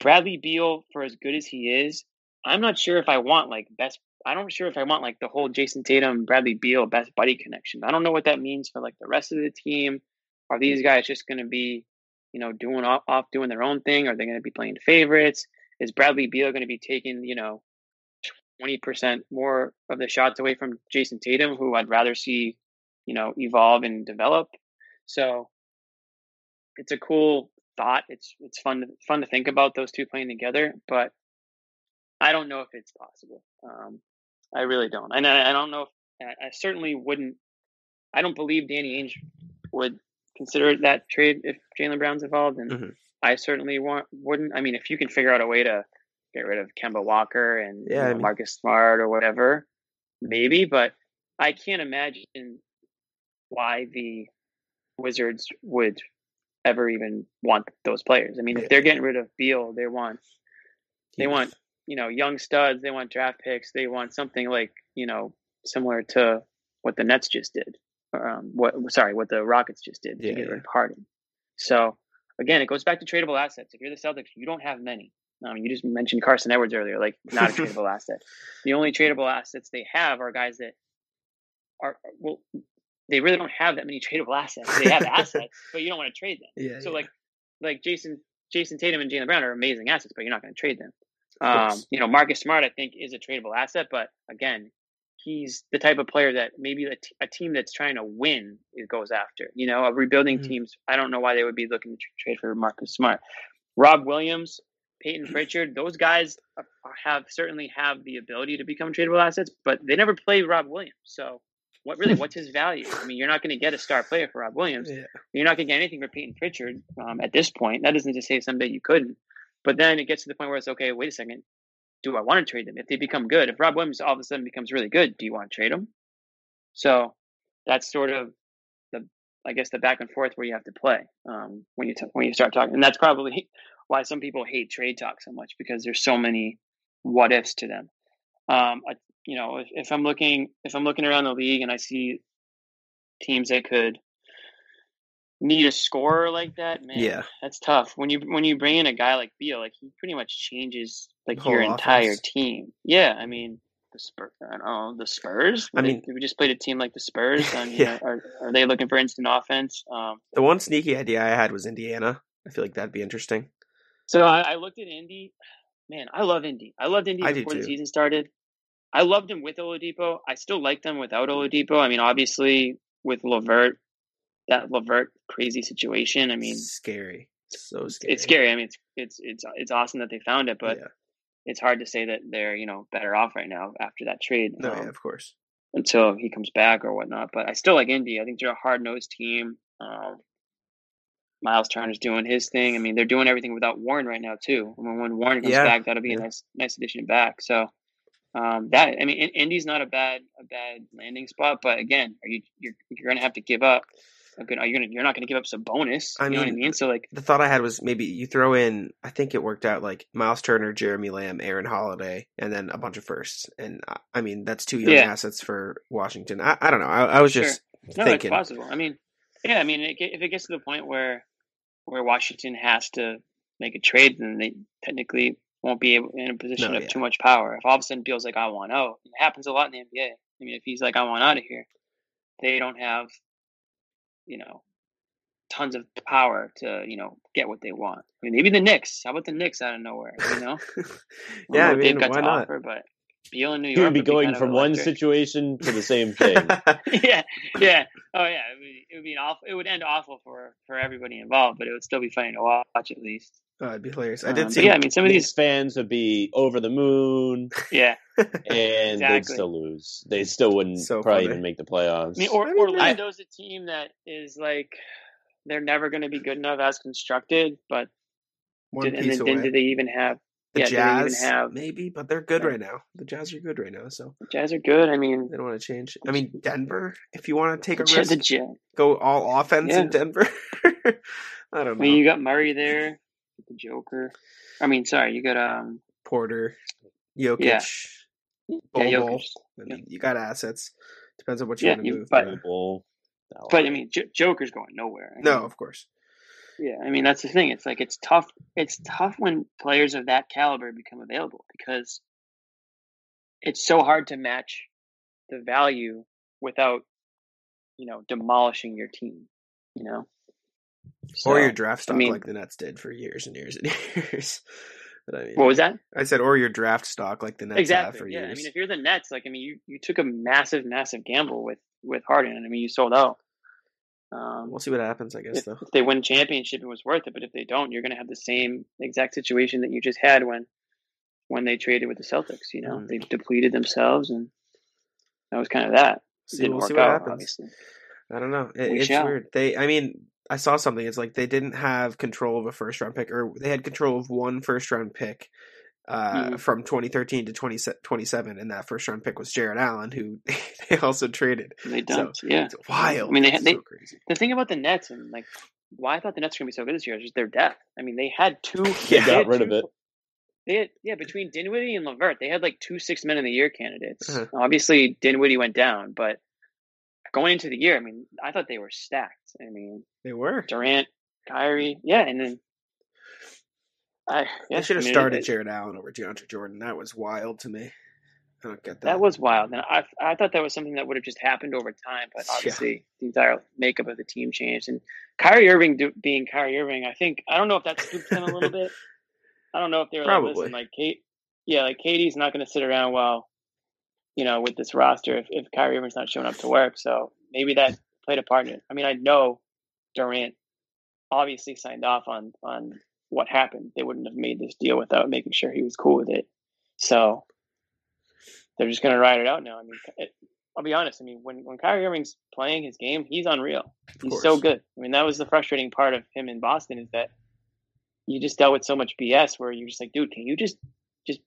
Bradley Beal, for as good as he is, I'm not sure if I want like best. I don't sure if I want like the whole Jayson Tatum, Bradley Beal best buddy connection. I don't know what that means for like the rest of the team. Are these guys just going to be, you know, doing off, off doing their own thing? Are they going to be playing favorites? Is Bradley Beal going to be taking, you know, 20% more of the shots away from Jayson Tatum, who I'd rather see, you know, evolve and develop. So it's a cool thought. It's it's fun to, fun to think about those two playing together, but I don't know if it's possible. Um, I really don't, and I, I don't know. If, I certainly wouldn't I don't believe Danny Ainge would consider that trade if Jaylen Brown's involved, and mm-hmm. I certainly want wouldn't. I mean, if you can figure out a way to get rid of Kemba Walker and yeah, you know, I mean, Marcus Smart or whatever, maybe. But I can't imagine why the Wizards would ever even want those players. I mean, if they're getting rid of Beal, they want they want you know young studs, they want draft picks, they want something like you know similar to what the Nets just did. Um, what sorry, what the Rockets just did yeah, to get rid of Harden. So again, it goes back to tradable assets. If you're the Celtics, you don't have many. I mean, you just mentioned Carsen Edwards earlier, like not a [laughs] tradable asset. The only tradable assets they have are guys that are well, they really don't have that many tradable assets. They have assets, [laughs] but you don't want to trade them. Yeah, so yeah. like like Jayson Jayson Tatum and Jaylen Brown are amazing assets, but you're not going to trade them. Um, you know, Marcus Smart, I think, is a tradable asset, but again, he's the type of player that maybe a, t- a team that's trying to win it goes after. You know, a rebuilding mm-hmm. teams. I don't know why they would be looking to trade for Marcus Smart. Rob Williams, Payton [clears throat] Pritchard, those guys have certainly have the ability to become tradable assets, but they never played Rob Williams. So what really what's his value? I mean, you're not going to get a star player for Rob Williams. Yeah. You're not going to get anything for Payton Pritchard um, at this point. That doesn't to say someday you couldn't. But then it gets to the point where it's okay. Wait a second. Do I want to trade them if they become good? If Rob Williams all of a sudden becomes really good, do you want to trade him? So that's sort of the I guess the back and forth where you have to play um, when you t- when you start talking, and that's probably [laughs] why some people hate trade talk so much because there's so many what ifs to them. Um, I, you know, if, if I'm looking if I'm looking around the league and I see teams that could need a scorer like that, man, yeah, that's tough. When you when you bring in a guy like Beal, like he pretty much changes like your offense. entire team. Yeah, I mean the Spurs. I don't know the Spurs. I mean, we just played a team like the Spurs. [laughs] And, yeah, know, are, are they looking for instant offense? Um, the one sneaky idea I had was Indiana. I feel like that'd be interesting. So I, I looked at Indy. Man, I love Indy. I loved Indy I before the season started. I loved him with Oladipo. I still like them without Oladipo. I mean, obviously with LeVert, that LeVert crazy situation. I mean, scary. so scary. It's scary. I mean, it's it's it's it's awesome that they found it, but yeah. it's hard to say that they're you know better off right now after that trade. No, um, yeah, of course. Until he comes back or whatnot, but I still like Indy. I think they're a hard nosed team. Um, Miles Turner's doing his thing. I mean, they're doing everything without Warren right now too. I mean, when Warren comes yeah. back, that'll be a nice nice addition back. So um, that I mean, Indy's not a bad a bad landing spot, but again, are you you're, you're going to have to give up a good? Are you going to you're not going to give up some bonus? I mean, I mean? So like the thought I had was maybe you throw in. I think it worked out like Miles Turner, Jeremy Lamb, Aaron Holiday, and then a bunch of firsts. And uh, I mean, that's two young yeah. assets for Washington. I, I don't know. I, I was just sure. no, thinking. possible. I mean, yeah. I mean, if it gets to the point where where Washington has to make a trade, then they technically won't be able, in a position no, of yeah. too much power. If all of a sudden feels like I want out, it happens a lot in the NBA. I mean, if he's like I want out of here, they don't have, you know, tons of power to you know get what they want. I mean, maybe the Knicks. How about the Knicks out of nowhere? You know, [laughs] yeah, I mean, they've got to not? offer, but Beal in New [laughs] York would be going from one situation to the same [laughs] thing. yeah, yeah, oh yeah. It would, it would be awful. It would end awful for for everybody involved, but it would still be funny to watch at least. Oh, it'd be hilarious. I did um, see. Yeah, I mean, some of these fans would be over the moon. Yeah, [laughs] and exactly. they'd still lose. They still wouldn't so probably funny. even make the playoffs. I mean, or, Orlando's I, a team that is like they're never going to be good enough as constructed. But did, and then, then, did they even have the yeah, Jazz? Have, maybe, but they're good right now. The Jazz are good right now. So the Jazz are good. I mean, they don't want to change. I mean, Denver. If you want to take a risk, go all offense yeah. in Denver. [laughs] I don't know. I mean, you got Murray there the Joker. I mean, sorry, you got um Porter, Jokic, yeah, yeah Jokic. I mean, yeah. you got assets. Depends on what you yeah, want to move. But, but I mean, J- Joker's going nowhere. I no, of course. Yeah, I mean that's the thing. It's like it's tough. It's tough when players of that caliber become available because it's so hard to match the value without, you know, demolishing your team. You know. So, or your draft stock I mean, like the Nets did for years and years and [laughs] years. but I mean, what was that? I said, or your draft stock like the Nets exactly, have for yeah. years. I mean, if you're the Nets, like I mean, you, you took a massive, massive gamble with with Harden, and I mean, you sold out. Um, we'll see what happens, I guess. If, though, if they win championship, it was worth it. But if they don't, you're going to have the same exact situation that you just had when when they traded with the Celtics. You know, mm. they depleted themselves, and that was kind of that. See, Didn't we'll work out, obviously. I don't know. It, it's shall. weird. They, I mean, I saw something. It's like they didn't have control of a first round pick, or they had control of one first round pick uh, mm-hmm. from 2013 to 20, 27, and that first round pick was Jarrett Allen, who [laughs] they also traded. They dumped, so, yeah. It's wild. I mean, they, had, they so the thing about the Nets and like why I thought the Nets were gonna be so good this year is just their depth. I mean, they had two. yeah, [laughs] they got rid two, of it. They had yeah between Dinwiddie and LeVert, they had like two six men of the year candidates. Uh-huh. Obviously, Dinwiddie went down, but going into the year, I mean, I thought they were stacked. I mean, they were Durant, Kyrie, yeah, and then I yeah, should have I mean, started it, Jarrett Allen over DeAndre Jordan. That was wild to me. I don't get that. That was wild, and I I thought that was something that would have just happened over time. But obviously, yeah. the entire makeup of the team changed, and Kyrie Irving do, being Kyrie Irving, I think I don't know if that spooked him a little [laughs] bit. I don't know if they were Probably. like, listen, like Kate, yeah, like Katie's not going to sit around while you know with this roster if if Kyrie Irving's not showing up to work. So maybe that played a part in it. I mean, I know Durant obviously signed off on on what happened. They wouldn't have made this deal without making sure he was cool with it. So they're just going to ride it out now. I mean, it, I'll be honest. I mean, when when Kyrie Irving's playing his game, he's unreal. He's so good. I mean, that was the frustrating part of him in Boston is that you just dealt with so much BS where you're just like, dude, can you just just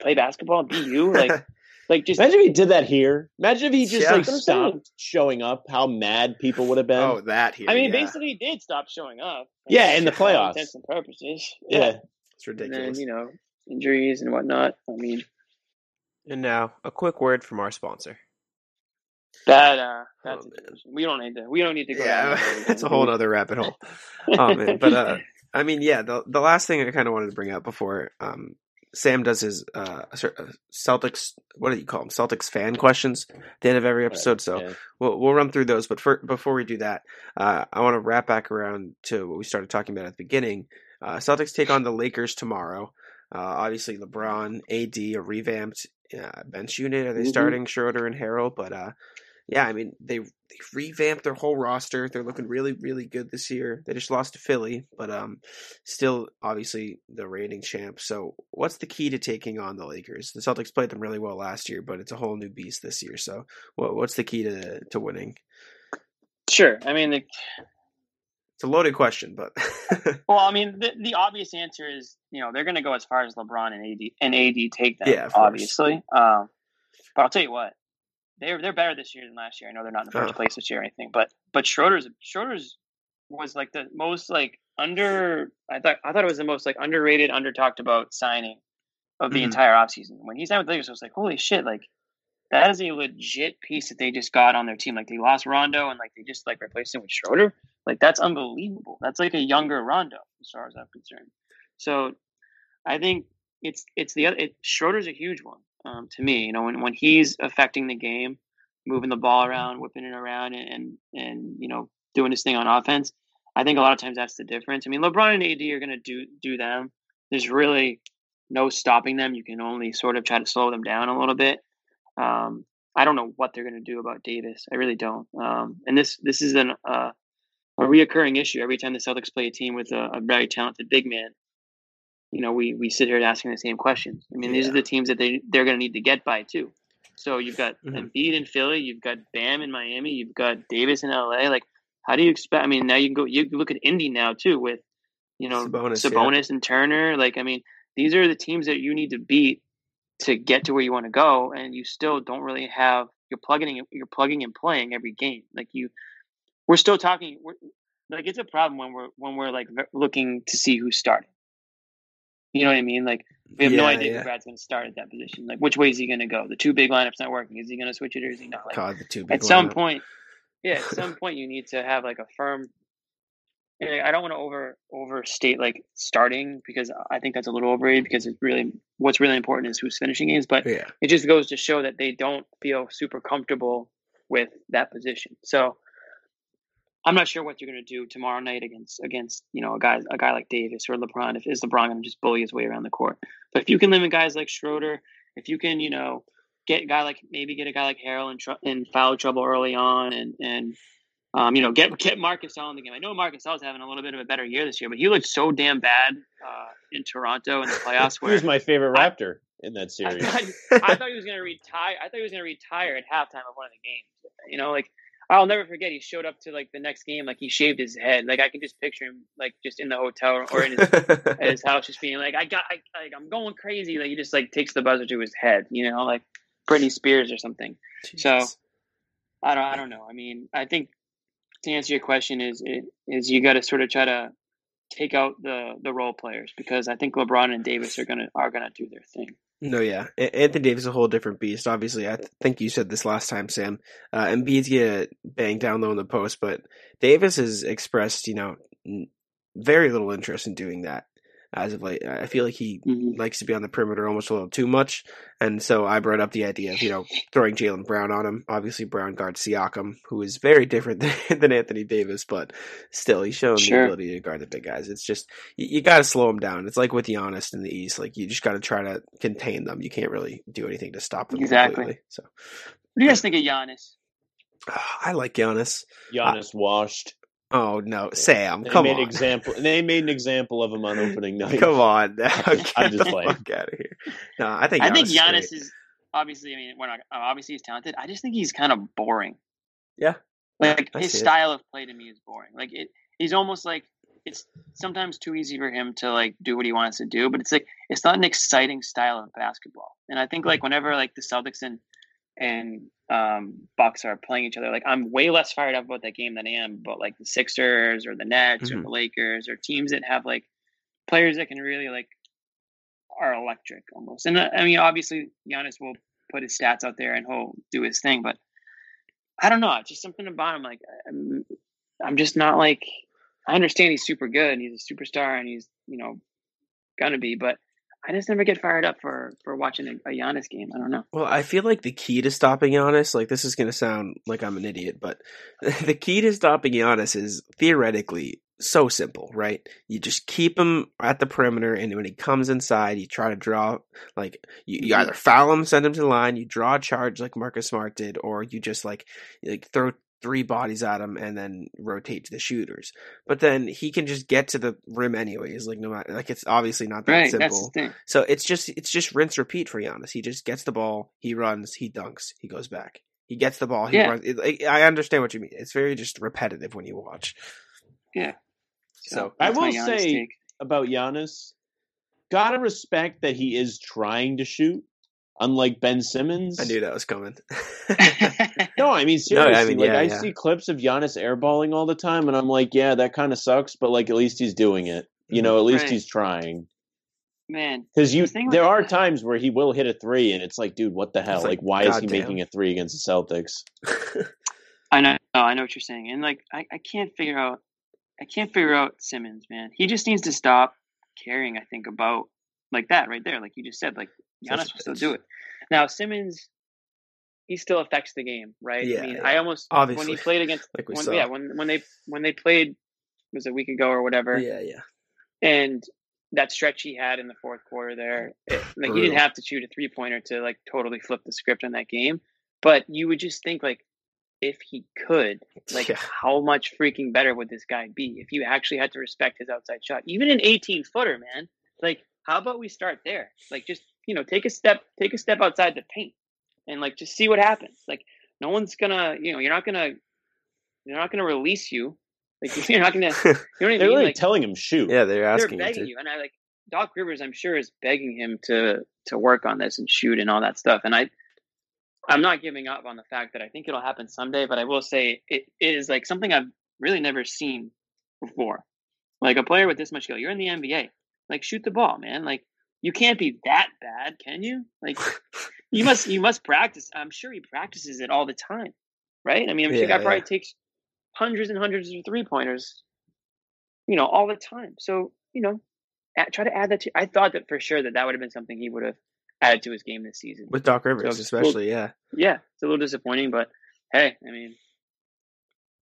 play basketball and be you? Like, [laughs] like just imagine if he did that here. Imagine if he just yeah, like stopped showing up. How mad people would have been. Oh, that here. I mean, yeah. basically, he did stop showing up. Yeah, in the playoffs, intents and purposes. Yeah. yeah. it's ridiculous. And then, you know, injuries and whatnot. I mean, and now a quick word from our sponsor. That uh, that's oh, we don't need to. We don't need to go. Yeah, [laughs] that's a whole other rabbit hole. [laughs] oh man, but uh, I mean, yeah. The the last thing I kind of wanted to bring up before um Sam does his uh, uh, Celtics. What do you call them? Celtics fan questions at the end of every episode. So yeah. we'll we'll run through those. But for, before we do that, uh, I want to wrap back around to what we started talking about at the beginning. Uh, Celtics take on the Lakers tomorrow. Uh, obviously, LeBron, AD, a revamped uh, bench unit. Are they mm-hmm. starting Schroeder and Harrell? But yeah, I mean they they revamped their whole roster. They're looking really really good this year. They just lost to Philly, but um, still obviously the reigning champ. So what's the key to taking on the Lakers? The Celtics played them really well last year, but it's a whole new beast this year. So what what's the key to to winning? Sure, I mean the, it's a loaded question, but [laughs] well, I mean the the obvious answer is you know they're going to go as far as LeBron and AD and AD take them. Yeah, obviously. Um, but I'll tell you what, they're they're better this year than last year. I know they're not in the first oh. place this year or anything, but but Schroeder's Schroeder's was like the most like under. I thought I thought it was the most like underrated, under talked about signing of the mm-hmm. entire offseason. When he signed with the Lakers, I was like, holy shit, like that is a legit piece that they just got on their team. Like they lost Rondo and like they just like replaced him with Schroeder. Like that's unbelievable. That's like a younger Rondo as far as I'm concerned. So I think it's it's the other. It, Schroeder's a huge one um, to me. You know, when when he's affecting the game, moving the ball around, whipping it around, and, and and you know doing his thing on offense. I think a lot of times that's the difference. I mean, LeBron and AD are going to do do them. There's really no stopping them. You can only sort of try to slow them down a little bit. Um, I don't know what they're going to do about Davis. I really don't. Um, and this this is an uh, a reoccurring issue every time the Celtics play a team with a, a very talented big man you know, we we sit here asking the same questions. I mean, yeah. these are the teams that they they're going to need to get by too. So you've got mm-hmm. Embiid in Philly, you've got Bam in Miami, you've got Davis in LA. Like, how do you expect? I mean, now you can go. You look at Indy now too with, you know, Sabonis, Sabonis yeah. and Turner. Like, I mean, these are the teams that you need to beat to get to where you want to go, and you still don't really have. You're plugging in, you're plugging and playing every game. Like you, we're still talking. We're, like it's a problem when we're when we're like looking to see who's starting. You know what I mean? Like we have yeah, no idea yeah. who Brad's going to start at that position. Like which way is he going to go? The two big lineups not working. Is he going to switch it or is he not? Like, God, the two big. At some point, yeah, at some [laughs] point you need to have like a firm. I don't want to over overstate like starting because I think that's a little overrated because it's really what's really important is who's finishing games. But yeah. it just goes to show that they don't feel super comfortable with that position. So I'm not sure what you're going to do tomorrow night against against you know a guy a guy like Davis or LeBron. If is LeBron going to just bully his way around the court? But if you can limit guys like Schroeder, if you can you know get a guy like maybe get a guy like Harrell in, tr- in foul trouble early on and and um, you know get get Marc Gasol in the game. I know Marc Gasol's having a little bit of a better year this year, but he looked so damn bad uh, in Toronto in the [laughs] playoffs. Where he was my favorite Raptor I, in that series. I thought, I thought he was going to retire. I thought he was going to retire at halftime of one of the games. You know, like I'll never forget. He showed up to like the next game, like he shaved his head. Like I can just picture him, like just in the hotel or in his, at his [laughs] house, just being like, "I got, I, like, I'm going crazy." Like he just like takes the buzzer to his head, you know, like Britney Spears or something. Jeez. So I don't, I don't know. I mean, I think to answer your question is is you got to sort of try to take out the the role players because I think LeBron and Davis are gonna are gonna do their thing. No, yeah, Anthony Davis is a whole different beast. Obviously, I think you said this last time, Sam. Uh, Embiid's get banged down low in the post, but Davis has expressed, you know, very little interest in doing that as of late. I feel like he mm-hmm. likes to be on the perimeter almost a little too much, and so I brought up the idea of you know throwing Jaylen Brown on him. Obviously, Brown guards Siakam, who is very different [laughs] than, than Anthony Davis, but still he's shown sure. the ability to guard the big guys. It's just you, you got to slow him down. It's like with Giannis in the East, like you just got to try to contain them. You can't really do anything to stop them exactly. Completely, so, what do you guys think of Giannis? [sighs] I like Giannis. Giannis washed. Oh no, Sam! They come made on. Example. They made an example of him on opening [laughs] night. come on, now. I'm just playing. Fuck out of here. No, I think I think Giannis is, is, obviously. I mean, we're not obviously he's talented. I just think he's kind of boring. Yeah, like his style it. of play to me is boring. Like it, he's almost like it's sometimes too easy for him to like do what he wants to do. But it's like it's not an exciting style of basketball. And I think like whenever like the Celtics and and um, Bucks are playing each other. Like I'm way less fired up about that game than I am about like the Sixers or the Nets mm-hmm. or the Lakers or teams that have like players that can really like are electric almost. And uh, I mean, obviously Giannis will put his stats out there and he'll do his thing, but I don't know. It's just something about him. Like I'm, I'm just not like I understand he's super good and he's a superstar and he's you know gonna be, but I just never get fired up for for watching a, a Giannis game. I don't know. Well, I feel like the key to stopping Giannis, like this is going to sound like I'm an idiot, but [laughs] the key to stopping Giannis is theoretically so simple, right? You just keep him at the perimeter, and when he comes inside, you try to draw like you, you mm-hmm. either foul him, send him to the line, you draw a charge like Marcus Smart did, or you just like like throw three bodies at him and then rotate to the shooters. But then he can just get to the rim anyways. Like no matter like it's obviously not that right, simple. So it's just it's just rinse repeat for Giannis. He just gets the ball, he runs, he dunks, he goes back. He gets the ball, he yeah. runs. It, I understand what you mean. It's very just repetitive when you watch. Yeah. So, so I will say take. about Giannis, gotta respect that he is trying to shoot unlike Ben Simmons. I knew that was coming. [laughs] no, I mean seriously. No, I mean, like yeah, I yeah. see clips of Giannis airballing all the time, and I'm like, yeah, that kind of sucks, but like at least he's doing it. You mm-hmm. know, at least right. he's trying. Man, because you there are times where he will hit a three, and it's like, dude, what the hell? Like, like, why God is he damn. making a three against the Celtics? [laughs] I know, I know what you're saying, and like, I, I can't figure out, I can't figure out Simmons, man. He just needs to stop caring. I think about like that right there, like you just said, like Giannis will still do it. Now Simmons, he still affects the game, right? Yeah, I mean, yeah. I almost Obviously. when he played against, like we when, saw. yeah, when when they when they played was a week ago or whatever. Yeah, yeah. And that stretch he had in the fourth quarter there, it, like he didn't have to shoot a three pointer to like totally flip the script on that game, but you would just think like if he could, like yeah. how much freaking better would this guy be if you actually had to respect his outside shot, even an 18 footer, man. Like how about we start there? Like just you know take a step take a step outside the paint and like just see what happens. Like no one's gonna you know you're not gonna you're not gonna release you. Like [laughs] you're not gonna. [laughs] You know what I mean? they're really like, telling him shoot. Yeah, they're asking. They're begging you, and I like Doc Rivers. I'm sure is begging him to to work on this and shoot and all that stuff. And I, I'm not giving up on the fact that I think it'll happen someday. But I will say it, it is like something I've really never seen before. Like a player with this much skill. You're in the NBA. Like shoot the ball, man. Like you can't be that bad, can you? Like you must you must practice. I'm sure he practices it all the time, right? I mean, I'm sure yeah, probably takes hundreds and hundreds of three pointers, you know, all the time. So you know, at, try to add that to. I thought that for sure that that would have been something he would have added to his game this season with Doc Rivers, so especially. yeah, yeah, it's a little disappointing, but hey, I mean,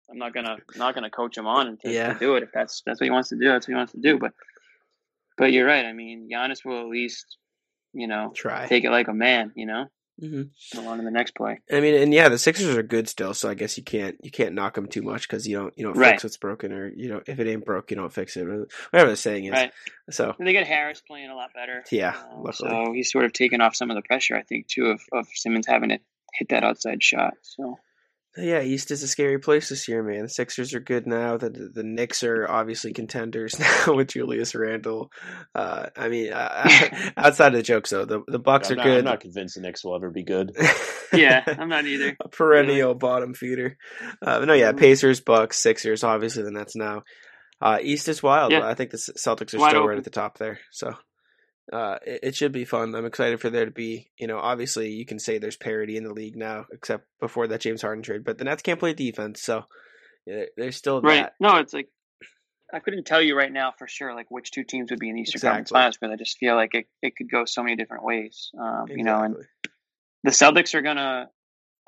I'm not gonna I'm not gonna coach him on to, yeah. to do it if that's that's what he wants to do. That's what he wants to do, but but you're right. I mean, Giannis will at least, you know, try take it like a man. You know, mm-hmm. go on to the next play. I mean, and yeah, the Sixers are good still, so I guess you can't you can't knock them too much because you don't you don't right. fix what's broken, or you know if it ain't broke, you don't fix it, or whatever the saying is. Right. So and they get Harris playing a lot better. Yeah, um, so he's sort of taken off some of the pressure, I think, too, of, of Simmons having to hit that outside shot. So Yeah, East is a scary place this year, man. The Sixers are good now. The the Knicks are obviously contenders [laughs] now with Julius Randle. Uh, I mean, uh, [laughs] outside of the jokes though, the the Bucks I'm are not, good. I'm not convinced the Knicks will ever be good. [laughs] yeah, I'm not either. a perennial bottom feeder. Uh, no, yeah, Mhm. Pacers, Bucks, Sixers, obviously the Nets now. Uh, East is wild. Yeah. I think the Celtics are Wide still open. right at the top there. So uh, it, it should be fun. I'm excited for there to be, you know, obviously you can say there's parity in the league now, except before that James Harden trade, but the Nets can't play defense, so yeah, there's still Right. that. No, it's like I couldn't tell you right now for sure like which two teams would be in the Eastern Conference Exactly. Finals because I just feel like it, it could go so many different ways. Um, You know, and the Celtics are gonna.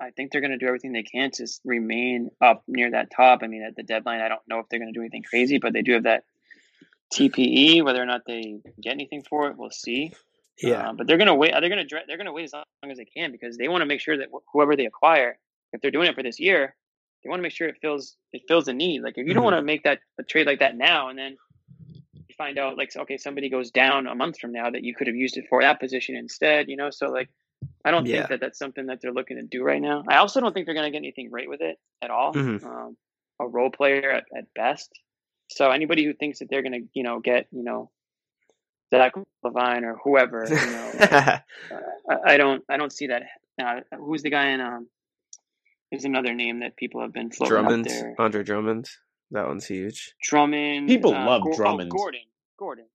I think they're gonna do everything they can to remain up near that top. I mean, at the deadline, I don't know if they're gonna do anything crazy, but they do have that TPE. Whether or not they get anything for it, we'll see. yeah, Um, but they're gonna wait. They're gonna they're gonna wait as long as they can because they want to make sure that wh- whoever they acquire, if they're doing it for this year, they want to make sure it fills it fills the need. Like if you don't Mhm. want to make that a trade like that now, and then you find out like okay somebody goes down a month from now that you could have used it for that position instead. You know, so like I don't Yeah. think that that's something that they're looking to do right now. I also don't think they're gonna get anything right with it at all. Mhm. Um, a role player at, at best. So anybody who thinks that they're gonna you know get you know Zach LaVine or whoever you know [laughs] I, I don't I don't see that. Uh, who's the guy in? Um, there's another name that people have been floating Drummond, up there. Andre Drummond, that one's huge. Drummond. People uh, love Gor- oh, Drummond. Gordon. Gordon.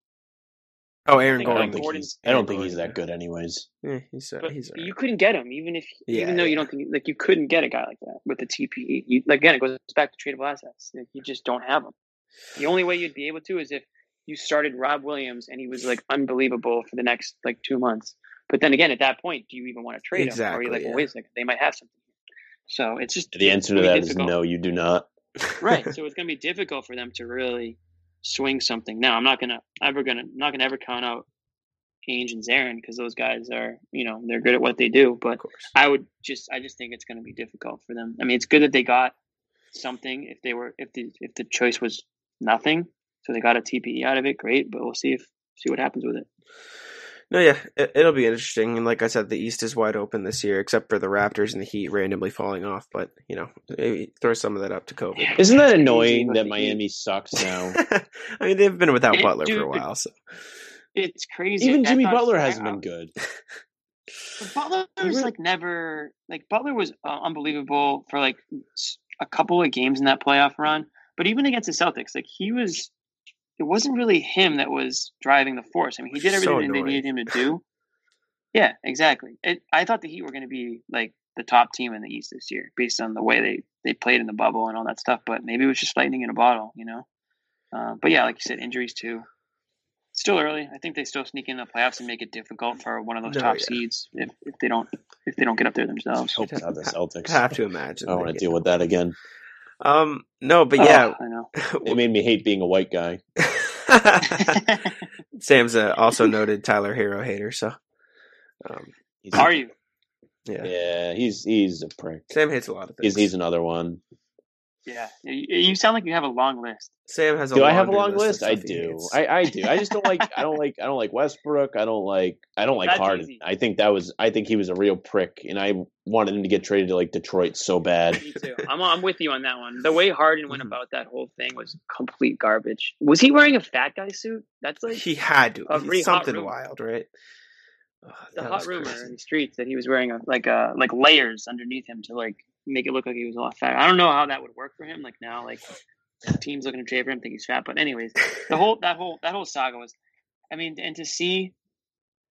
Oh, Aaron think I Gordon. don't think he's. I don't think he's that good, anyways. Yeah, he's uh, he's all right. you couldn't get him, even if Yeah, even though you don't think like you couldn't get a guy like that with the TPE. You, again, it goes back to tradable assets. Like, you just don't have them. The only way you'd be able to is if you started Rob Williams and he was like unbelievable for the next like two months. But then again, at that point, do you even want to trade him? Or are you like, well, yeah. wait a second, they might have something. So it's just The answer to that is difficult. no. You do not. right [laughs] so it's going to be difficult for them to really swing something now i'm not going to ever going to not going to ever count out Ainge and Zarren because those guys are you know they're good at what they do but i would just i just think it's going to be difficult for them i mean it's good that they got something if they were if the if the choice was nothing so they got a tpe out of it great but we'll see if see what happens with it No, yeah, it, it'll be interesting. And like I said, the East is wide open this year, except for the Raptors and the Heat randomly falling off. But you know, maybe throw some of that up to COVID. Isn't that annoying that what Heat- Miami sucks now? [laughs] I mean, they've been without It- Butler for a while, so it's crazy Even Jimmy Butler hasn't I- been good. But [laughs] Butler was like never like Butler was uh, unbelievable for like a couple of games in that playoff run. But even against the Celtics, like he was, it wasn't really him that was driving the force. I mean, he did So everything they needed him to do. [laughs] Yeah, exactly. It, I thought the Heat were going to be like the top team in the East this year, based on the way they they played in the bubble and all that stuff. But maybe it was just lightning in a bottle, you know. Uh, but yeah, like you said, injuries too. Still early. I think they still sneak in the playoffs and make it difficult for one of those No, top yeah. seeds if, if they don't if they don't get up there themselves. Hope not the [laughs] Celtics. I have to imagine. I don't want to deal with that again. Um, no, but Oh, yeah, I know. [laughs] It made me hate being a white guy. [laughs] Sam's a also noted Tyler Herro hater, so um, He's, Are you? yeah. Yeah, he's he's a prick. Sam hates a lot of things. He's he's another one. Yeah. You, you sound like you have a long list. Sam has a long list. Do I have a long list? list? I do. I, I do. I just don't like. [laughs] I don't like. I don't like Westbrook. I don't like. I don't like That's Harden. easy. I think that was. I think he was a real prick, and I wanted him to get traded to like Detroit so bad. Me too. I'm I'm with you on that one. The way Harden went [laughs] about that whole thing was complete garbage. Was he wearing a fat guy suit? That's like he had to. A really something wild, right? Oh, the hot was rumor crazy. in the streets that he was wearing a, like a like layers underneath him to like make it look like he was a lot fat. I don't know how that would work for him. Like now, like teams looking to trade for him think he's fat. But anyways, the whole that whole that whole saga was, I mean, and to see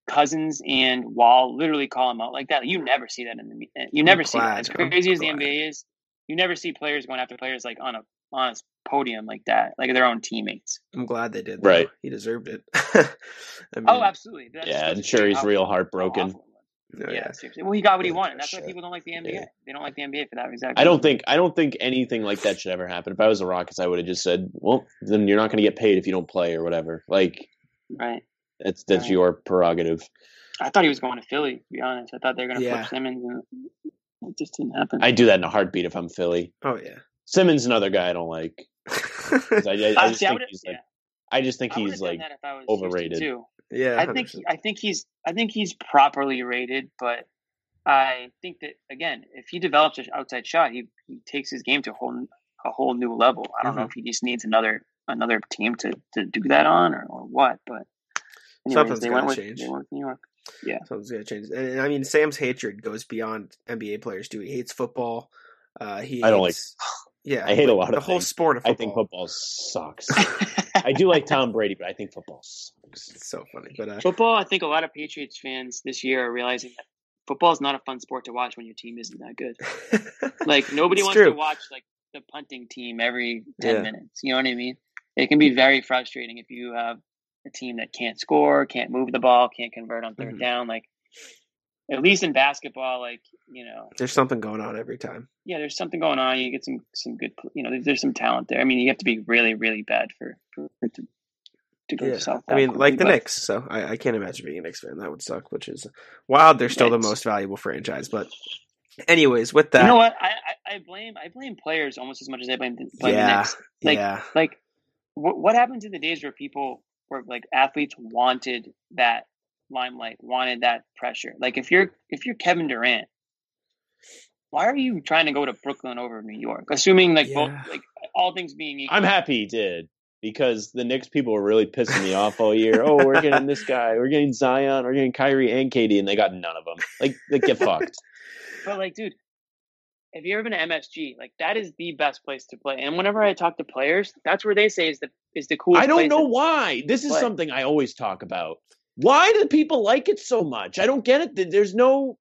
Cousins and Wall literally call him out like that, you never see that in the eh, you never see that. glad. As I'm crazy as the glad. NBA is, you never see players going after players like on a on a podium like that, like their own teammates. I'm glad they did. Though. Right. He deserved it. [laughs] I oh, mean, Oh, absolutely. That just Yeah, I'm sure he's how- real heartbroken. awful it was. No, yeah, yeah. seriously. Well, he got what he wanted. for That's why people don't like the NBA. Yeah. They don't like the NBA for that exactly. I don't think. I don't think anything like that should ever happen. If I was the Rockets, I would have just said, "Well, then you're not going to get paid if you don't play or whatever." Like Right. that's that's Right. your prerogative. I thought he was going to Philly. To be honest, I thought they were going to Yeah. flip Simmons, and it just didn't happen. I do that in a heartbeat if I'm Philly. Oh yeah. Simmons, another guy I don't like. [laughs] 'Cause I, I, I just see, I think he's yeah. like. I just think he's like. that if I was Houston, overrated. too. Yeah. I think 100%. I think he's I think he's properly rated, but I think that again, if he develops an outside shot, he, he takes his game to a whole a whole new level. I don't mm-hmm. know if he just needs another another team to, to do that on or, or what, but anyways, something's they went, with, change. they went with New York. Yeah, something's gonna change. And I mean, Sam's hatred goes beyond NBA players. Do he hates football? Uh, he I don't like. Yeah, I hate a lot the of the whole things. sport of football. I think football sucks. I do like Tom Brady, but I think football sucks. It's so funny, but uh, football. I think a lot of Patriots fans this year are realizing that football is not a fun sport to watch when your team isn't that good. [laughs] like nobody wants true. to watch like the punting team every ten yeah. minutes. You know what I mean? It can be very frustrating if you have a team that can't score, can't move the ball, can't convert on 3rd mm-hmm. down. Like at least in basketball, like you know, there's something going on every time. Yeah, there's something going on. You get some some good, you know, there's, there's some talent there. I mean, you have to be really really bad for for, for to to go yeah. south. I mean, like the but... Knicks. So I, I, can't imagine being a Knicks fan. That would suck. Which is wild. They're still the most valuable franchise. But anyways, with that, you know what? I, I, I blame I blame players almost as much as I blame, blame yeah, the Knicks. Like yeah. like what what happened to the days where people were like athletes wanted that limelight, wanted that pressure. Like if you're if you're Kevin Durant, why are you trying to go to Brooklyn over New York? Assuming like yeah. both, like all things being equal. I'm happy he did because the Knicks people were really pissing me off all year. Oh, we're [laughs] getting this guy, we're getting Zion, we're getting Kyrie and Katie, and they got none of them. Like, they get [laughs] fucked. But like, dude, have you ever been to MSG? Like, that is the best place to play. And whenever I talk to players, that's where they say is the is the coolest. I don't know why. This is play. something I always talk about. Why do people like it so much? I don't get it. There's no.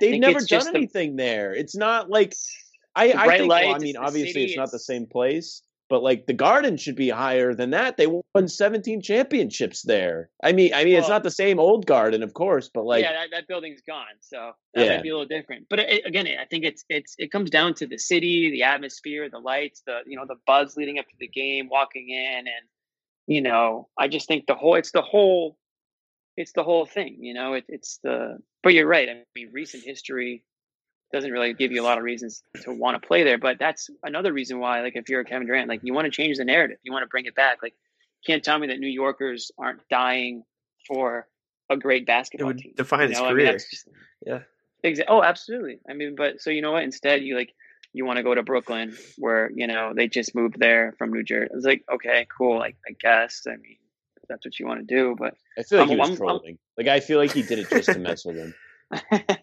They've never done anything the, there. It's not like I. I think. Well, I mean, obviously, city, it's not the same place, but like the Garden should be higher than that. They won 17 championships there. I mean, I mean, well, it's not the same old Garden, of course, but like yeah, that, that building's gone, so that yeah. might be a little different. But it, again, I think it's it's it comes down to the city, the atmosphere, the lights, the you know the buzz leading up to the game, walking in, and you know, I just think the whole it's the whole it's the whole thing. You know, it, it's the. But you're right. I mean, recent history doesn't really give you a lot of reasons to want to play there. But that's another reason why, like, if you're a Kevin Durant, like, you want to change the narrative, you want to bring it back. Like, you can't tell me that New Yorkers aren't dying for a great basketball it would team. Define you his career. I mean, just, yeah. Exa- oh, absolutely. I mean, but so you know what? Instead, you like you want to go to Brooklyn, where you know they just moved there from New Jersey. It's like, okay, cool. Like, I guess. I mean, that's what you want to do. But I feel like I'm, he was I'm, trolling. I'm, like I feel like he did it just to mess with him. [laughs]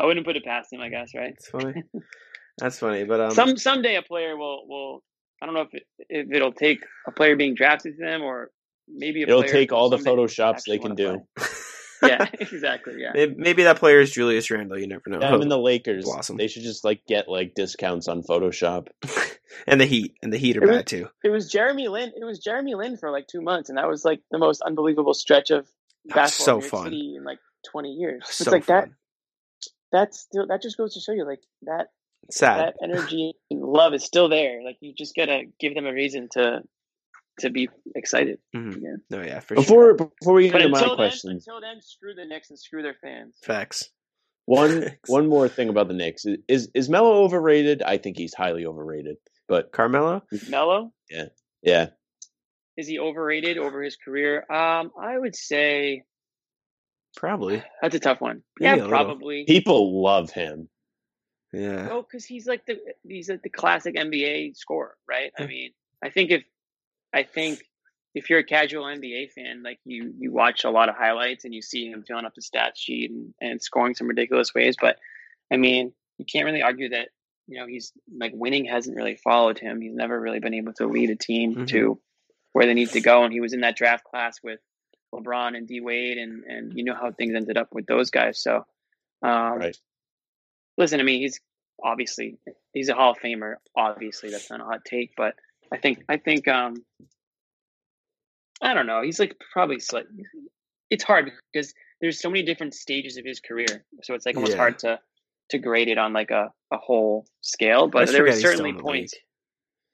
I wouldn't put it past him. I guess, right? That's funny. [laughs] That's funny, but um, some someday a player will will. I don't know if it, if it'll take a player being drafted to them or maybe it'll take all the photoshops they can do. [laughs] yeah, [laughs] exactly. Yeah, maybe that player is Julius Randle. You never know. Them and the Lakers, Blossom. they should just like get like discounts on Photoshop. and the Heat, and the Heat are it bad was, too. It was Jeremy Lin. It was Jeremy Lin for like two months, and that was like the most unbelievable stretch of basketball so fun. City in like twenty years. So it's like fun. that. That's still that just goes to show you like that. Sad. That energy and love is still there. Like you just gotta give them a reason to to be excited. Mm-hmm. Yeah. No, yeah, for before sure. before we get into my question, until then, screw the Knicks and screw their fans. Facts. One [laughs] Facts. one more thing about the Knicks is is Melo overrated? I think he's highly overrated. But Carmelo, Melo, yeah, yeah. Is he overrated over his career? Um, I would say probably. That's a tough one. Maybe yeah, probably. People love him. Yeah. Oh, because he's like the he's like the classic NBA scorer, right? I mean, I think if I think if you're a casual NBA fan, like you you watch a lot of highlights and you see him filling up the stats sheet and, and scoring some ridiculous ways. But I mean, you can't really argue that you know he's like winning hasn't really followed him. He's never really been able to lead a team mm-hmm. to where they need to go. And he was in that draft class with LeBron and D Wade, and and you know how things ended up with those guys. So, um, right. listen, I mean, he's obviously he's a Hall of Famer. Obviously, that's not a hot take, but I think I think um I don't know. He's like probably slight. It's hard because there's so many different stages of his career, so it's like almost yeah. hard to to grade it on like a, a whole scale. But there were certainly points.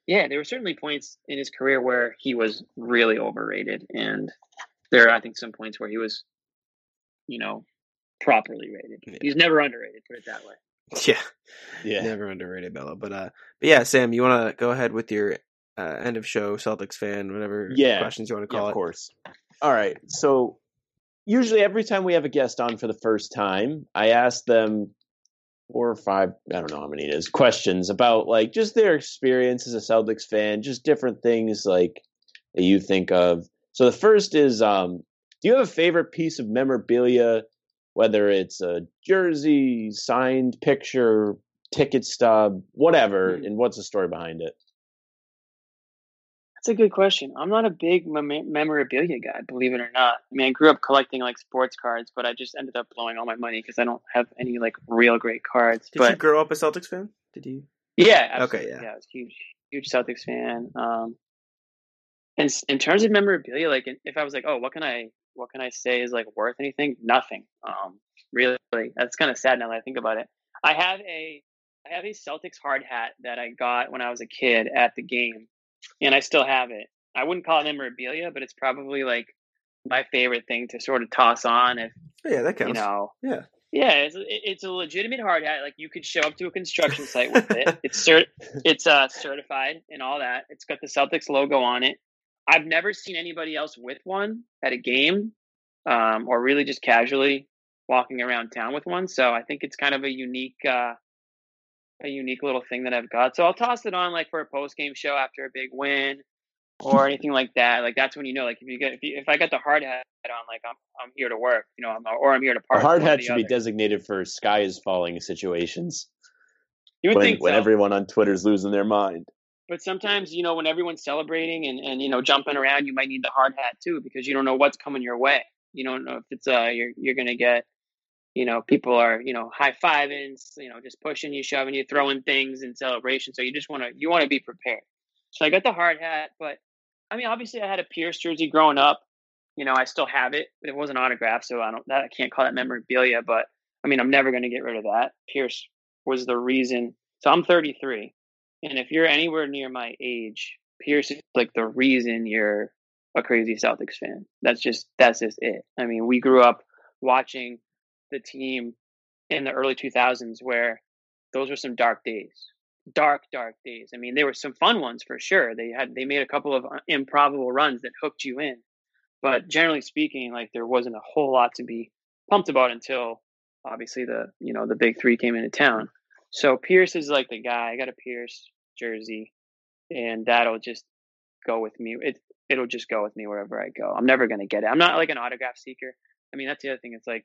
Yeah, there were certainly points in his career where he was really overrated, and there are I think some points where he was, you know, properly rated. Yeah. He's never underrated. Put it that way. [laughs] Yeah, yeah, never underrated Melo. But uh, but yeah, Sam, you want to go ahead with your uh, end of show Celtics fan, whatever yeah. questions you want to call yeah, of it. Of course. All right. So usually every time we have a guest on for the first time, I ask them four or five, I don't know how many it is, questions about like just their experience as a Celtics fan, just different things like that you think of. So the first is um, do you have a favorite piece of memorabilia, whether it's a jersey, signed picture, ticket stub, whatever, mm-hmm. and what's the story behind it? That's a good question. I'm not a big mem- memorabilia guy, believe it or not. I mean, I grew up collecting like sports cards, but I just ended up blowing all my money because I don't have any like real great cards. Did but, you grow up a Celtics fan? Did you? Yeah. Absolutely. Okay. Yeah. Yeah, I was huge, huge Celtics fan. Um, and in terms of memorabilia, like if I was like, oh, what can I, what can I say is like worth anything? Nothing. Um, really, that's kind of sad now that I think about it. I have a, I have a Celtics hard hat that I got when I was a kid at the game and I still have it. I wouldn't call it memorabilia, but it's probably like my favorite thing to sort of toss on if yeah, that counts. You know, yeah, yeah, it's it's a legitimate hard hat. Like you could show up to a construction site with it. [laughs] It's cert, it's uh certified and all that. It's got the Celtics logo on it. I've never seen anybody else with one at a game, um, or really just casually walking around town with one. So I think it's kind of a unique uh, a unique little thing that I've got. So I'll toss it on like for a post game show after a big win or anything like that. Like that's when you know, like if you get if you, if I got the hard hat on, like I'm I'm here to work, you know, I'm, or I'm here to party. Hard hat should other. be designated for sky is falling situations. You would when, think when everyone on Twitter's losing their mind. But sometimes, you know, when everyone's celebrating and, and you know jumping around, you might need the hard hat too because you don't know what's coming your way. You don't know if it's uh you're you're gonna get you know, people are, you know, high fiving, you know, just pushing you, shoving you, throwing things in celebration. So you just want to, you want to be prepared. So I got the hard hat, but I mean, obviously I had a Pierce jersey growing up. You know, I still have it. It wasn't autographed, so I don't, that I can't call that memorabilia, but I mean, I'm never going to get rid of that. Pierce was the reason. So I'm 33. And if you're anywhere near my age, Pierce is like the reason you're a crazy Celtics fan. That's just, that's just it. I mean, we grew up watching the team in the early 2000s where those were some dark days dark dark days i mean there were some fun ones for sure they had they made a couple of uh, improbable runs that hooked you in but generally speaking like there wasn't a whole lot to be pumped about until obviously the you know the big three came into town so pierce is like the guy i got a pierce jersey and that'll just go with me it it'll just go with me wherever i go i'm never going to get it i'm not like an autograph seeker i mean that's the other thing it's like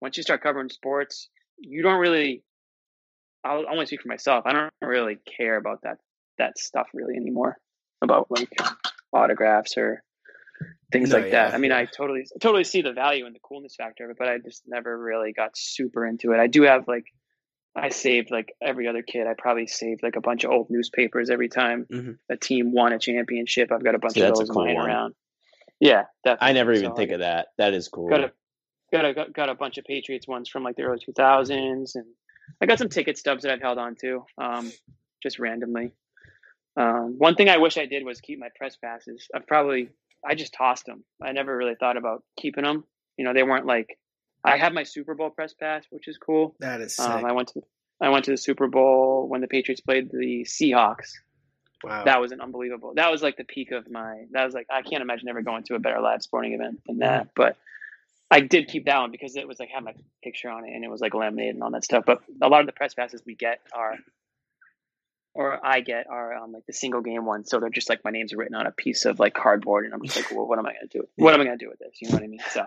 once you start covering sports, you don't really. I'll only speak for myself. I don't really care about that that stuff really anymore about like autographs or things no, like yeah, that. I mean, yeah. I totally totally see the value and the coolness factor of it, but I just never really got super into it. I do have like I saved like every other kid. I probably saved like a bunch of old newspapers every time mm-hmm. a team won a championship. I've got a bunch See, of those cool lying one. around. Yeah, definitely. I never even so think of that. That is cool. Got a got a got a bunch of Patriots ones from like the early 2000s, and I got some ticket stubs that I've held on to, um, just randomly. Um, one thing I wish I did was keep my press passes. I probably I just tossed them. I never really thought about keeping them. You know, they weren't like I have my Super Bowl press pass, which is cool. That is um, I went to I went to the Super Bowl when the Patriots played the Seahawks. Wow. That was an unbelievable. That was like the peak of my. That was like I can't imagine ever going to a better live sporting event than that. But I did keep that one because it was like had my picture on it and it was like laminated and all that stuff. But a lot of the press passes we get are, or I get, are um, like the single game ones. So they're just like my name's written on a piece of like cardboard, and I'm just like, well, what am I going to do? What am I going to do with this? You know what I mean? So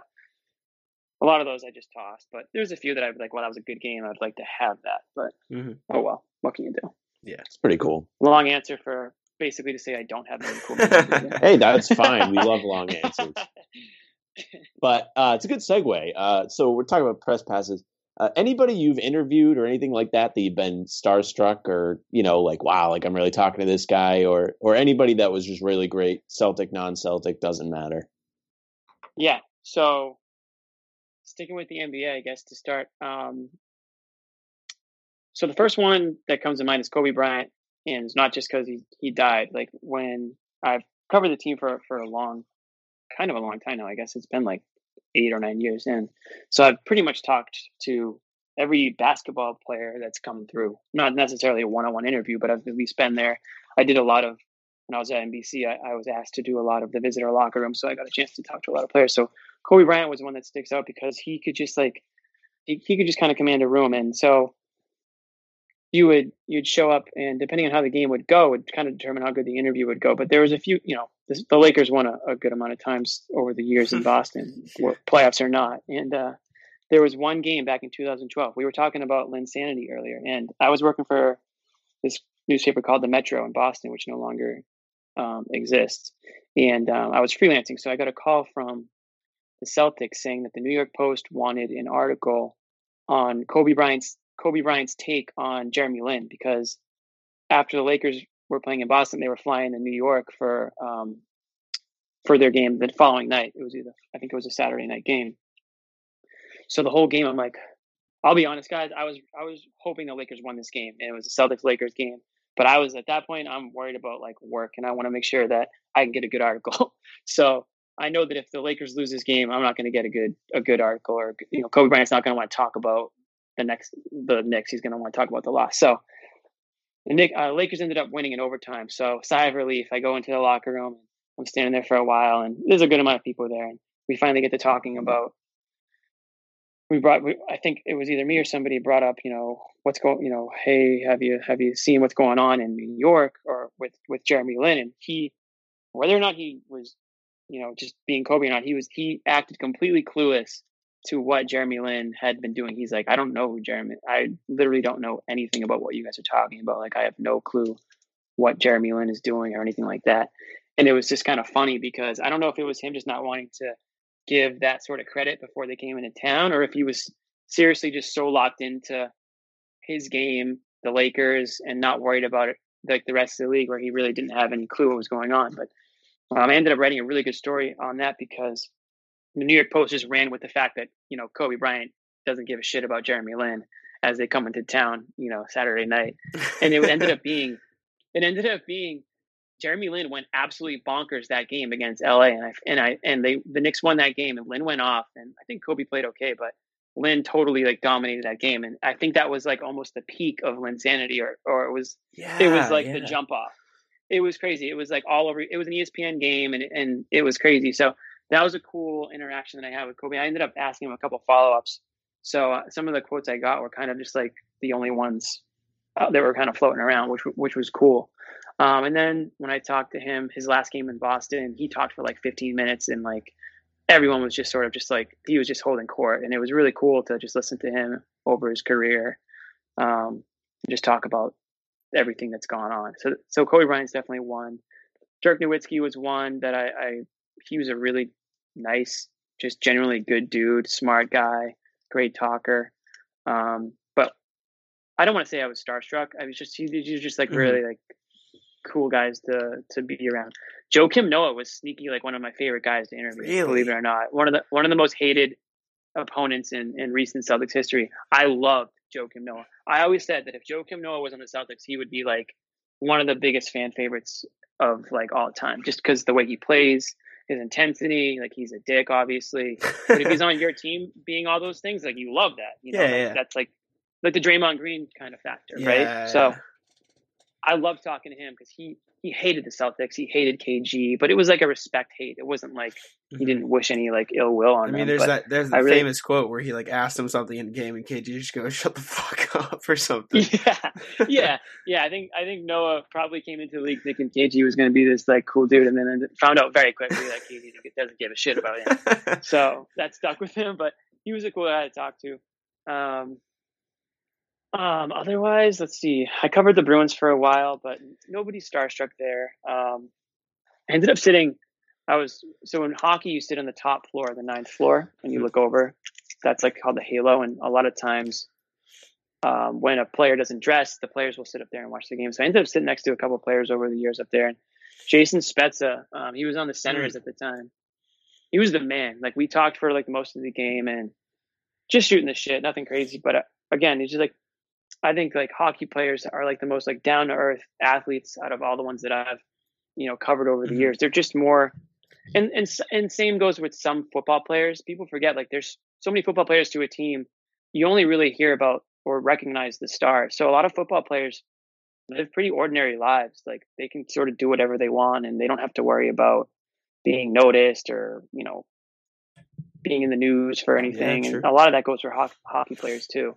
a lot of those I just tossed. But there's a few that I'd like, well, that was a good game. I'd like to have that. But mm-hmm. oh well, what can you do? Yeah, it's pretty cool. Long answer for basically to say I don't have any cool. [laughs] hey, that's fine. We love long [laughs] answers but uh, it's a good segue. Uh, so we're talking about press passes. Uh, anybody you've interviewed or anything like that that you've been starstruck or you know like wow like I'm really talking to this guy or or anybody that was just really great Celtic non-Celtic doesn't matter. Yeah. So sticking with the NBA, I guess to start. Um, so the first one that comes to mind is Kobe Bryant, and it's not just because he he died. Like when I've covered the team for for a long kind of a long time now. I guess it's been like eight or nine years in. So I've pretty much talked to every basketball player that's come through. Not necessarily a one-on-one interview, but I've at least been there. I did a lot of when I was at NBC. I, I was asked to do a lot of the visitor locker room, so I got a chance to talk to a lot of players. So Kobe Bryant was the one that sticks out because he could just like he, he could just kind of command a room, and so you would you'd show up and depending on how the game would go would kind of determine how good the interview would go. But there was a few you know this, the lakers won a, a, good amount of times over the years in [laughs] boston playoffs or not. And uh, there was one game back in 2012 we were talking about Linsanity earlier and i was working for this newspaper called the metro in boston which no longer um, exists. And um, i was freelancing so i got a call from the celtics saying that the new york post wanted an article on kobe bryant's Kobe Bryant's take on Jeremy Lin because after the Lakers were playing in Boston, they were flying to New York for um, for their game the following night. It was either I think it was a Saturday night game. So the whole game, I'm like, I'll be honest, guys. I was I was hoping the Lakers won this game, and it was a Celtics Lakers game. But I was at that point, I'm worried about like work, and I want to make sure that I can get a good article. [laughs] so I know that if the Lakers lose this game, I'm not going to get a good a good article, or you know, Kobe Bryant's not going to want to talk about the next the Knicks. He's going to want to talk about the loss. So the Nick, uh, Lakers ended up winning in overtime. So sigh of relief. I go into the locker room. I'm standing there for a while, and there's a good amount of people there. And we finally get to talking about. We brought. We, I think it was either me or somebody brought up. You know what's going. You know, hey, have you have you seen what's going on in New York or with with Jeremy Lin? And he, whether or not he was, you know, just being Kobe or not, he was he acted completely clueless to what Jeremy Lin had been doing. He's like, I don't know who Jeremy. I literally don't know anything about what you guys are talking about. Like, I have no clue what Jeremy Lin is doing or anything like that. And it was just kind of funny because I don't know if it was him just not wanting to give that sort of credit before they came into town, or if he was seriously just so locked into his game, the Lakers, and not worried about it like the rest of the league, where he really didn't have any clue what was going on. But um, I ended up writing a really good story on that because the New York Post just ran with the fact that you know Kobe Bryant doesn't give a shit about Jeremy Lin as they come into town, you know, Saturday night, and it ended up being [laughs] it ended up being Jeremy Lin went absolutely bonkers that game against LA, and I and I and they the Knicks won that game, and Lin went off, and I think Kobe played okay, but Lin totally like dominated that game, and I think that was like almost the peak of Linsanity, or or it was yeah, it was like yeah. the jump off. It was crazy. It was like all over. It was an ESPN game, and and it was crazy. So that was a cool interaction that I had with Kobe. I ended up asking him a couple follow ups. So uh, some of the quotes I got were kind of just like the only ones uh, that were kind of floating around, which which was cool. Um, and then when I talked to him, his last game in Boston, he talked for like 15 minutes, and like everyone was just sort of just like he was just holding court, and it was really cool to just listen to him over his career, um, and just talk about everything that's gone on. So so Kobe Bryant's definitely one. Dirk Nowitzki was one that I, I he was a really nice, just generally good dude, smart guy, great talker. Um, but I don't want to say I was starstruck. I was just he, was just like mm-hmm. really like cool guys to to be around. Joakim Noah was sneaky like one of my favorite guys to interview. Really? Believe it or not, one of the one of the most hated opponents in in recent Celtics history. I loved Joakim Noah. I always said that if Joakim Noah was on the Celtics, he would be like one of the biggest fan favorites of like all time, just because the way he plays, his intensity. Like he's a dick, obviously. But if he's [laughs] on your team, being all those things, like you love that. You know, yeah, yeah. that's like like the Draymond Green kind of factor, yeah, right? So I love talking to him because he he hated the Celtics. He hated KG, but it was like a respect hate. It wasn't like he mm-hmm. didn't wish any like ill will on. I mean, them, there's that there's really, famous quote where he like asked him something in the game, and KG just goes, "Shut the fuck up" or [laughs] something. Yeah, yeah, yeah. I think I think Noah probably came into the league thinking KG was going to be this like cool dude, and then found out very quickly that KG doesn't give a shit about him. [laughs] so that stuck with him. But he was a cool guy to talk to. Um, um, otherwise, let's see. I covered the Bruins for a while, but nobody starstruck there. Um, I ended up sitting. I was so in hockey, you sit on the top floor, the ninth floor, and you hmm. look over. That's like called the halo. And a lot of times, um, when a player doesn't dress, the players will sit up there and watch the game. So I ended up sitting next to a couple of players over the years up there. And Jason Spezza, um, he was on the Senators mm. at the time. He was the man. Like we talked for like most of the game and just shooting the shit, nothing crazy. But uh, again, he's just like I think like hockey players are like the most like down to earth athletes out of all the ones that I've you know covered over the mm-hmm. years. They're just more, and and and same goes with some football players. People forget like there's so many football players to a team. You only really hear about or recognize the stars. So a lot of football players live pretty ordinary lives. Like they can sort of do whatever they want, and they don't have to worry about being noticed or you know being in the news for anything. Yeah, and a lot of that goes for ho- hockey players too.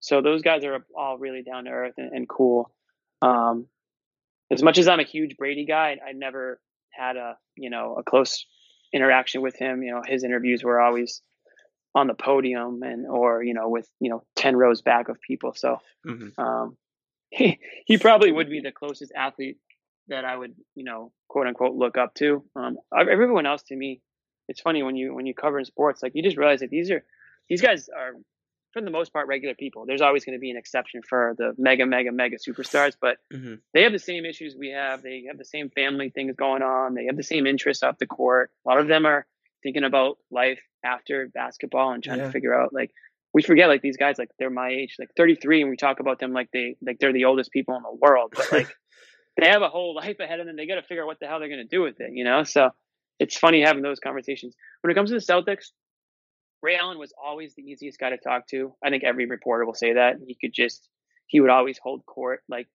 So those guys are all really down to earth and, and cool. Um, as much as I'm a huge Brady guy, I never had a you know a close interaction with him. You know, his interviews were always on the podium and or you know with you know 10 rows back of people so mm-hmm. um, [laughs] he, he probably would be the closest athlete that i would you know quote unquote look up to um, everyone else to me it's funny when you when you cover in sports like you just realize that these are these guys are for the most part regular people. There's always going to be an exception for the mega mega mega superstars but mm-hmm. they have the same issues we have. They have the same family things going on. They have the same interests off the court. A lot of them are thinking about life after basketball and trying yeah. to figure out like we forget like these guys like they're my age like 33 and we talk about them like they like they're the oldest people in the world but like [laughs] they have a whole life ahead of them. They got to figure out what the hell they're going to do with it you know? So it's funny having those conversations. When it comes to the celtics ray allen was always the easiest guy to talk to i think every reporter will say that he could just he would always hold court like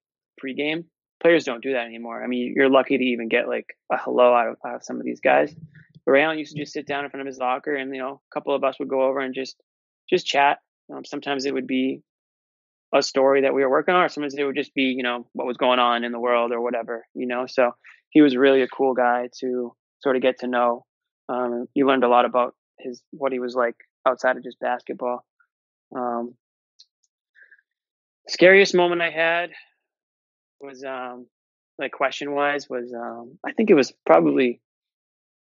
pregame players don't do that anymore i mean you're lucky to even get like a hello out of, out of some of these guys But Ray Allen used to just sit down in front of his locker, and you know, a couple of us would go over and just just chat. Um, sometimes it would be a story that we were working on, or sometimes it would just be you know what was going on in the world or whatever. You know, so he was really a cool guy to sort of get to know. Um, you learned a lot about his what he was like outside of just basketball. Um, scariest moment I had was um, like question wise was um, I think it was probably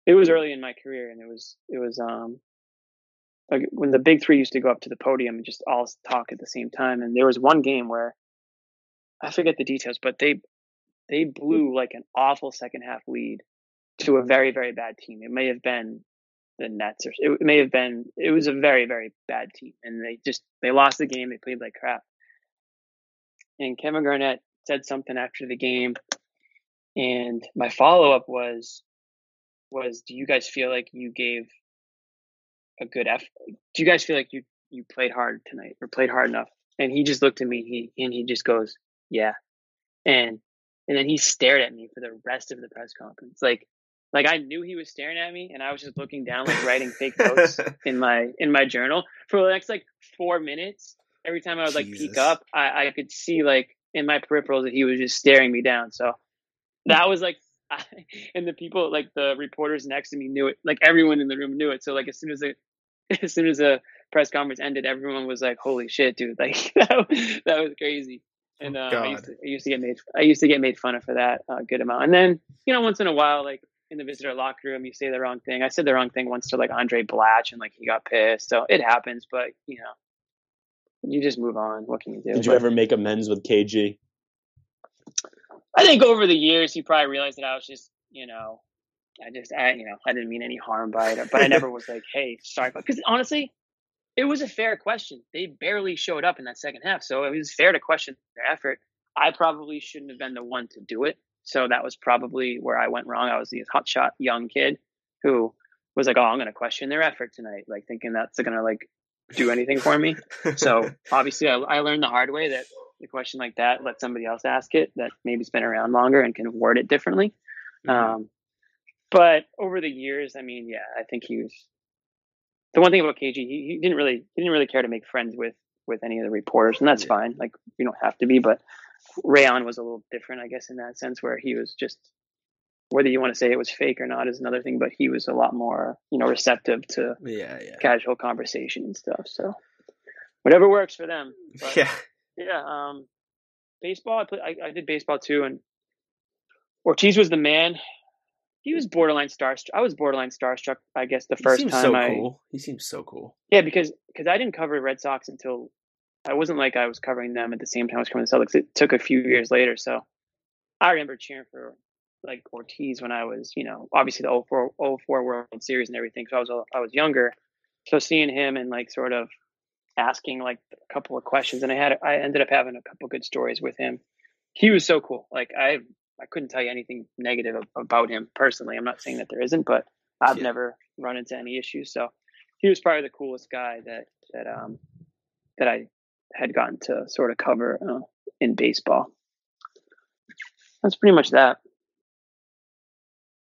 it was early in my career, and it was it was um like when the big three used to go up to the podium and just all talk at the same time. And there was one game where I forget the details, but they they blew like an awful second half lead to a very very bad team. It may have been the Nets or it may have been it was a very very bad team, and they just they lost the game. They played like crap. And Kevin Garnett said something after the game, and my follow up was, was do you guys feel like you gave a good effort? Do you guys feel like you you played hard tonight or played hard enough? And he just looked at me he and he just goes, "Yeah." And and then he stared at me for the rest of the press conference. Like like I knew he was staring at me and I was just looking down like writing fake [laughs] notes in my in my journal for the next like 4 minutes. Every time I would like Jesus. peek up, I I could see like in my peripherals that he was just staring me down. So that was like [laughs] I, and the people like the reporters next to me knew it like everyone in the room knew it so like as soon as the [laughs] as soon as the press conference ended everyone was like holy shit dude like that, that was crazy and uh, I, used to, I, used to, get made I used to get made fun of for that a uh, good amount and then you know once in a while like in the visitor locker room you say the wrong thing. I said the wrong thing once to like Andray Blatche, and like he got pissed. So it happens but you know you just move on. What can you do? Did you but, ever make amends with KG I think over the years he probably realized that I was just, you know, I just, I, you know, I didn't mean any harm by it, but I never was like, hey, sorry, because honestly, it was a fair question. They barely showed up in that second half, so it was fair to question their effort. I probably shouldn't have been the one to do it, so that was probably where I went wrong. I was the hotshot young kid who was like, "Oh, I'm going to question their effort tonight," like thinking that's going to like do anything for me. so [laughs] obviously, I, I learned the hard way that a question like that, let somebody else ask it that maybe's been around longer and can word it differently. Mm-hmm. Um, but over the years, I mean, yeah, I think he was the one thing about KG. He, he didn't really he didn't really care to make friends with with any of the reporters, and that's yeah. fine. Like you don't have to be, but Ray Allen was a little different, I guess, in that sense, where he was just whether you want to say it was fake or not is another thing, but he was a lot more, you know, receptive to yeah, yeah. casual conversation and stuff. So whatever works for them. But, yeah. Yeah, um, baseball. I, played, I, I did baseball too, and Ortiz was the man. He was borderline starstruck. I was borderline starstruck. I guess the first time so I. Cool. He seems so cool. Yeah, because because I didn't cover Red Sox until I wasn't like I was covering them at the same time I was covering the Celtics. It took a few years later, so I remember cheering for like Ortiz when I was, you know, obviously the 04, 04 World Series and everything. So I was I was younger, so seeing him and like sort of asking like a couple of questions, and I had I ended up having a couple good stories with him. He was so cool. Like I I couldn't tell you anything negative about him personally. I'm not saying that there isn't, but I've yeah. never run into any issues. So he was probably the coolest guy that that um that I had gotten to sort of cover uh, in baseball. That's pretty much that.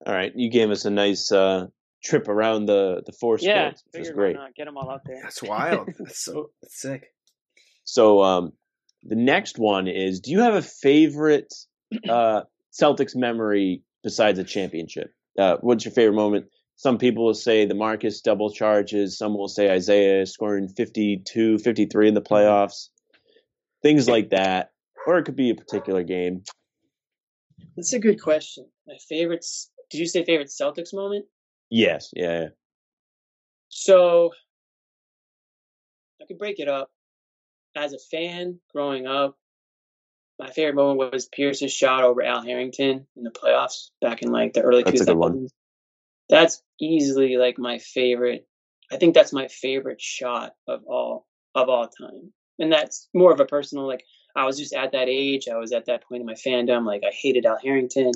All right, you gave us a nice uh, trip around the the four yeah, sports, which is great. Get them all out there. That's wild. [laughs] that's so that's sick. So um, the next one is: Do you have a favorite uh, Celtics memory besides a championship? Uh, what's your favorite moment? Some people will say the Marcus double charges. Some will say Isaiah scoring 52, 53 in the mm-hmm. playoffs. Things like that. Or it could be a particular game. That's a good question. My favorites. Did you say favorite Celtics moment? Yes. Yeah. yeah. So I could break it up. As a fan growing up, my favorite moment was Pierce's shot over Al Harrington in the playoffs back in like the early That's 2000s. That's easily like my favorite. I think that's my favorite shot of all of all time. And that's more of a personal like I was just at that age. I was at that point in my fandom. Like I hated Al Harrington.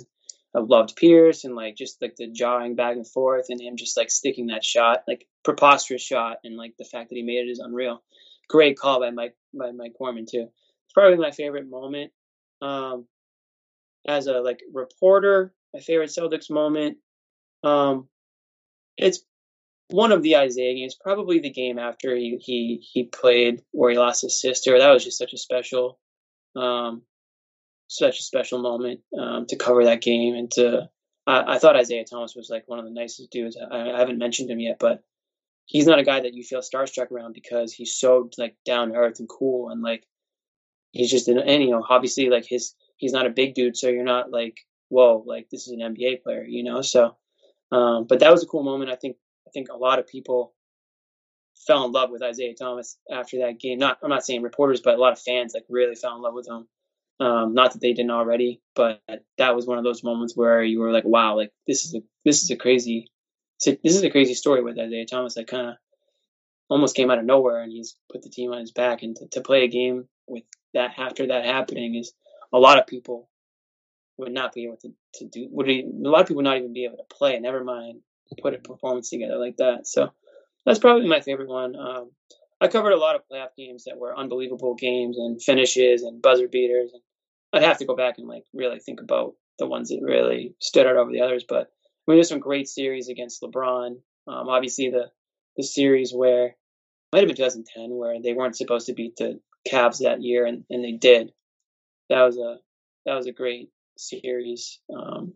I loved Pierce and like just like the jawing back and forth and him just like sticking that shot, like preposterous shot, and like the fact that he made it is unreal. Great call by Mike by Mike Gorman too. It's probably my favorite moment. Um, as a like reporter, my favorite Celtics moment. Um, it's one of the Isaiah games, probably the game after he he he played where he lost his sister. That was just such a special um, such a special moment um, to cover that game and to. I, I, thought Isaiah Thomas was like one of the nicest dudes. I, I, haven't mentioned him yet, but he's not a guy that you feel starstruck around because he's so like down to earth and cool and like he's just and you know obviously like his he's not a big dude, so you're not like whoa like this is an NBA player, you know. So, um, but that was a cool moment. I think I think a lot of people fell in love with Isaiah Thomas after that game. Not I'm not saying reporters, but a lot of fans like really fell in love with him. Um, not that they didn't already, but that was one of those moments where you were like, "Wow, like this is a this is a crazy, this is a crazy story with Isaiah Thomas." That kind of almost came out of nowhere, and he's put the team on his back. And to, to play a game with that after that happening is a lot of people would not be able to, to do. Would a lot of people not even be able to play? Never mind put a performance together like that. So that's probably my favorite one. Um, I covered a lot of playoff games that were unbelievable games and finishes and buzzer beaters. And I'd have to go back and like really think about the ones that really stood out over the others. But I mean, there's some great series against LeBron. Um, obviously, the the series where might have been 2010 where they weren't supposed to beat the Cavs that year and, and they did. That was a that was a great series. Um,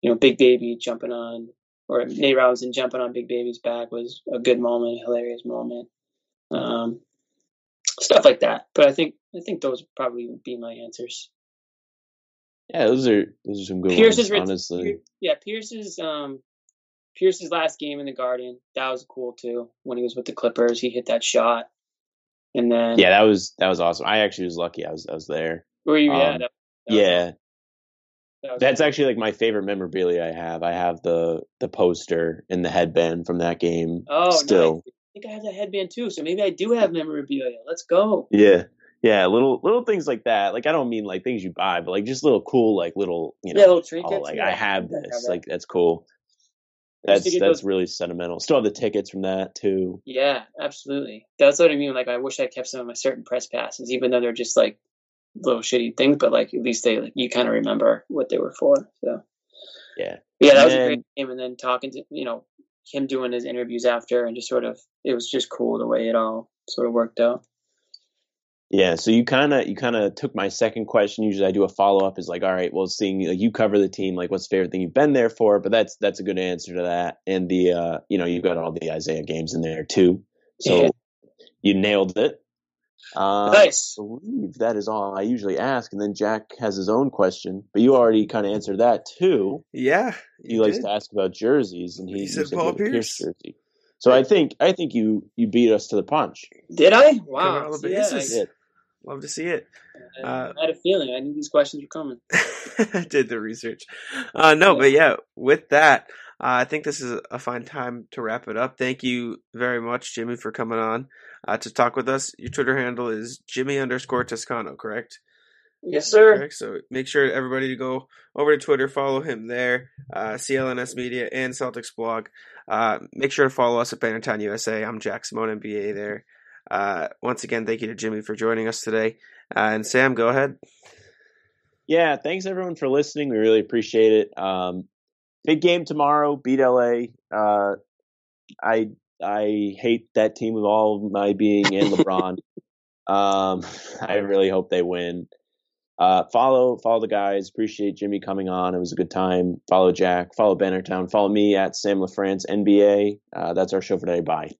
you know, Big Baby jumping on or Nate Robinson jumping on Big Baby's back was a good moment, a hilarious moment. Um, stuff like that. But I think I think those probably would be my answers. Yeah, those are those are some good Pierce's ones. Honestly, yeah, Pierce's um, Pierce's last game in the Garden that was cool too. When he was with the Clippers, he hit that shot, and then yeah, that was that was awesome. I actually was lucky. I was I was there. Were you? Um, yeah, that, that yeah. That's actually like my favorite memorabilia I have. I have the the poster and the headband from that game. Oh, still. Nice. I think I have the headband too, so maybe I do have memorabilia. Let's go. Yeah. Yeah, little little things like that. Like I don't mean like things you buy, but like just little cool, like little you know, yeah, little oh, trinkets. Oh, like yeah. I have this. Have like that's cool. That's that's those... really sentimental. Still have the tickets from that too. Yeah, absolutely. That's what I mean. Like I wish I kept some of my certain press passes, even though they're just like little shitty things, but like at least they like you kind of remember what they were for. So yeah, yeah, that was a great game. And then talking to you know him doing his interviews after, and just sort of it was just cool the way it all sort of worked out. Yeah, so you kind of you kind of took my second question. Usually, I do a follow up. Is like, all right, well, seeing like you cover the team, like, what's the favorite thing you've been there for? But that's that's a good answer to that. And the uh, you know, you've got all the Isaiah games in there too. So yeah. you nailed it. Uh, nice. I believe that is all I usually ask, and then Jack has his own question, but you already kind of answered that too. Yeah, he likes to ask about jerseys, and he, he said, Paul Pierce. Pierce jersey. So I think I think you you beat us to the punch. Did I? Wow. Yeah, I did. Love to see it. I, uh, I had a feeling I knew these questions were coming. [laughs] I did the research. Uh, no, yeah. but yeah, with that, uh, I think this is a fine time to wrap it up. Thank you very much, Jimmy, for coming on uh, to talk with us. Your Twitter handle is Jimmy underscore Toscano, correct? Yes, sir. Correct? So make sure everybody to go over to Twitter, follow him there, uh, CLNS Media and Celtics blog. Uh, make sure to follow us at Bannertown USA. I'm Jack Simone NBA there. Uh, once again, thank you to Jimmy for joining us today. Uh, and Sam, go ahead. Yeah, thanks everyone for listening. We really appreciate it. Um, big game tomorrow. Beat LA. Uh, I I hate that team with all my being and LeBron. [laughs] Um, [laughs] I really hope they win. Uh, follow follow the guys. Appreciate Jimmy coming on. It was a good time. Follow Jack. Follow Bannertown. Follow me at Sam LaFrance NBA. Uh, that's our show for today. Bye.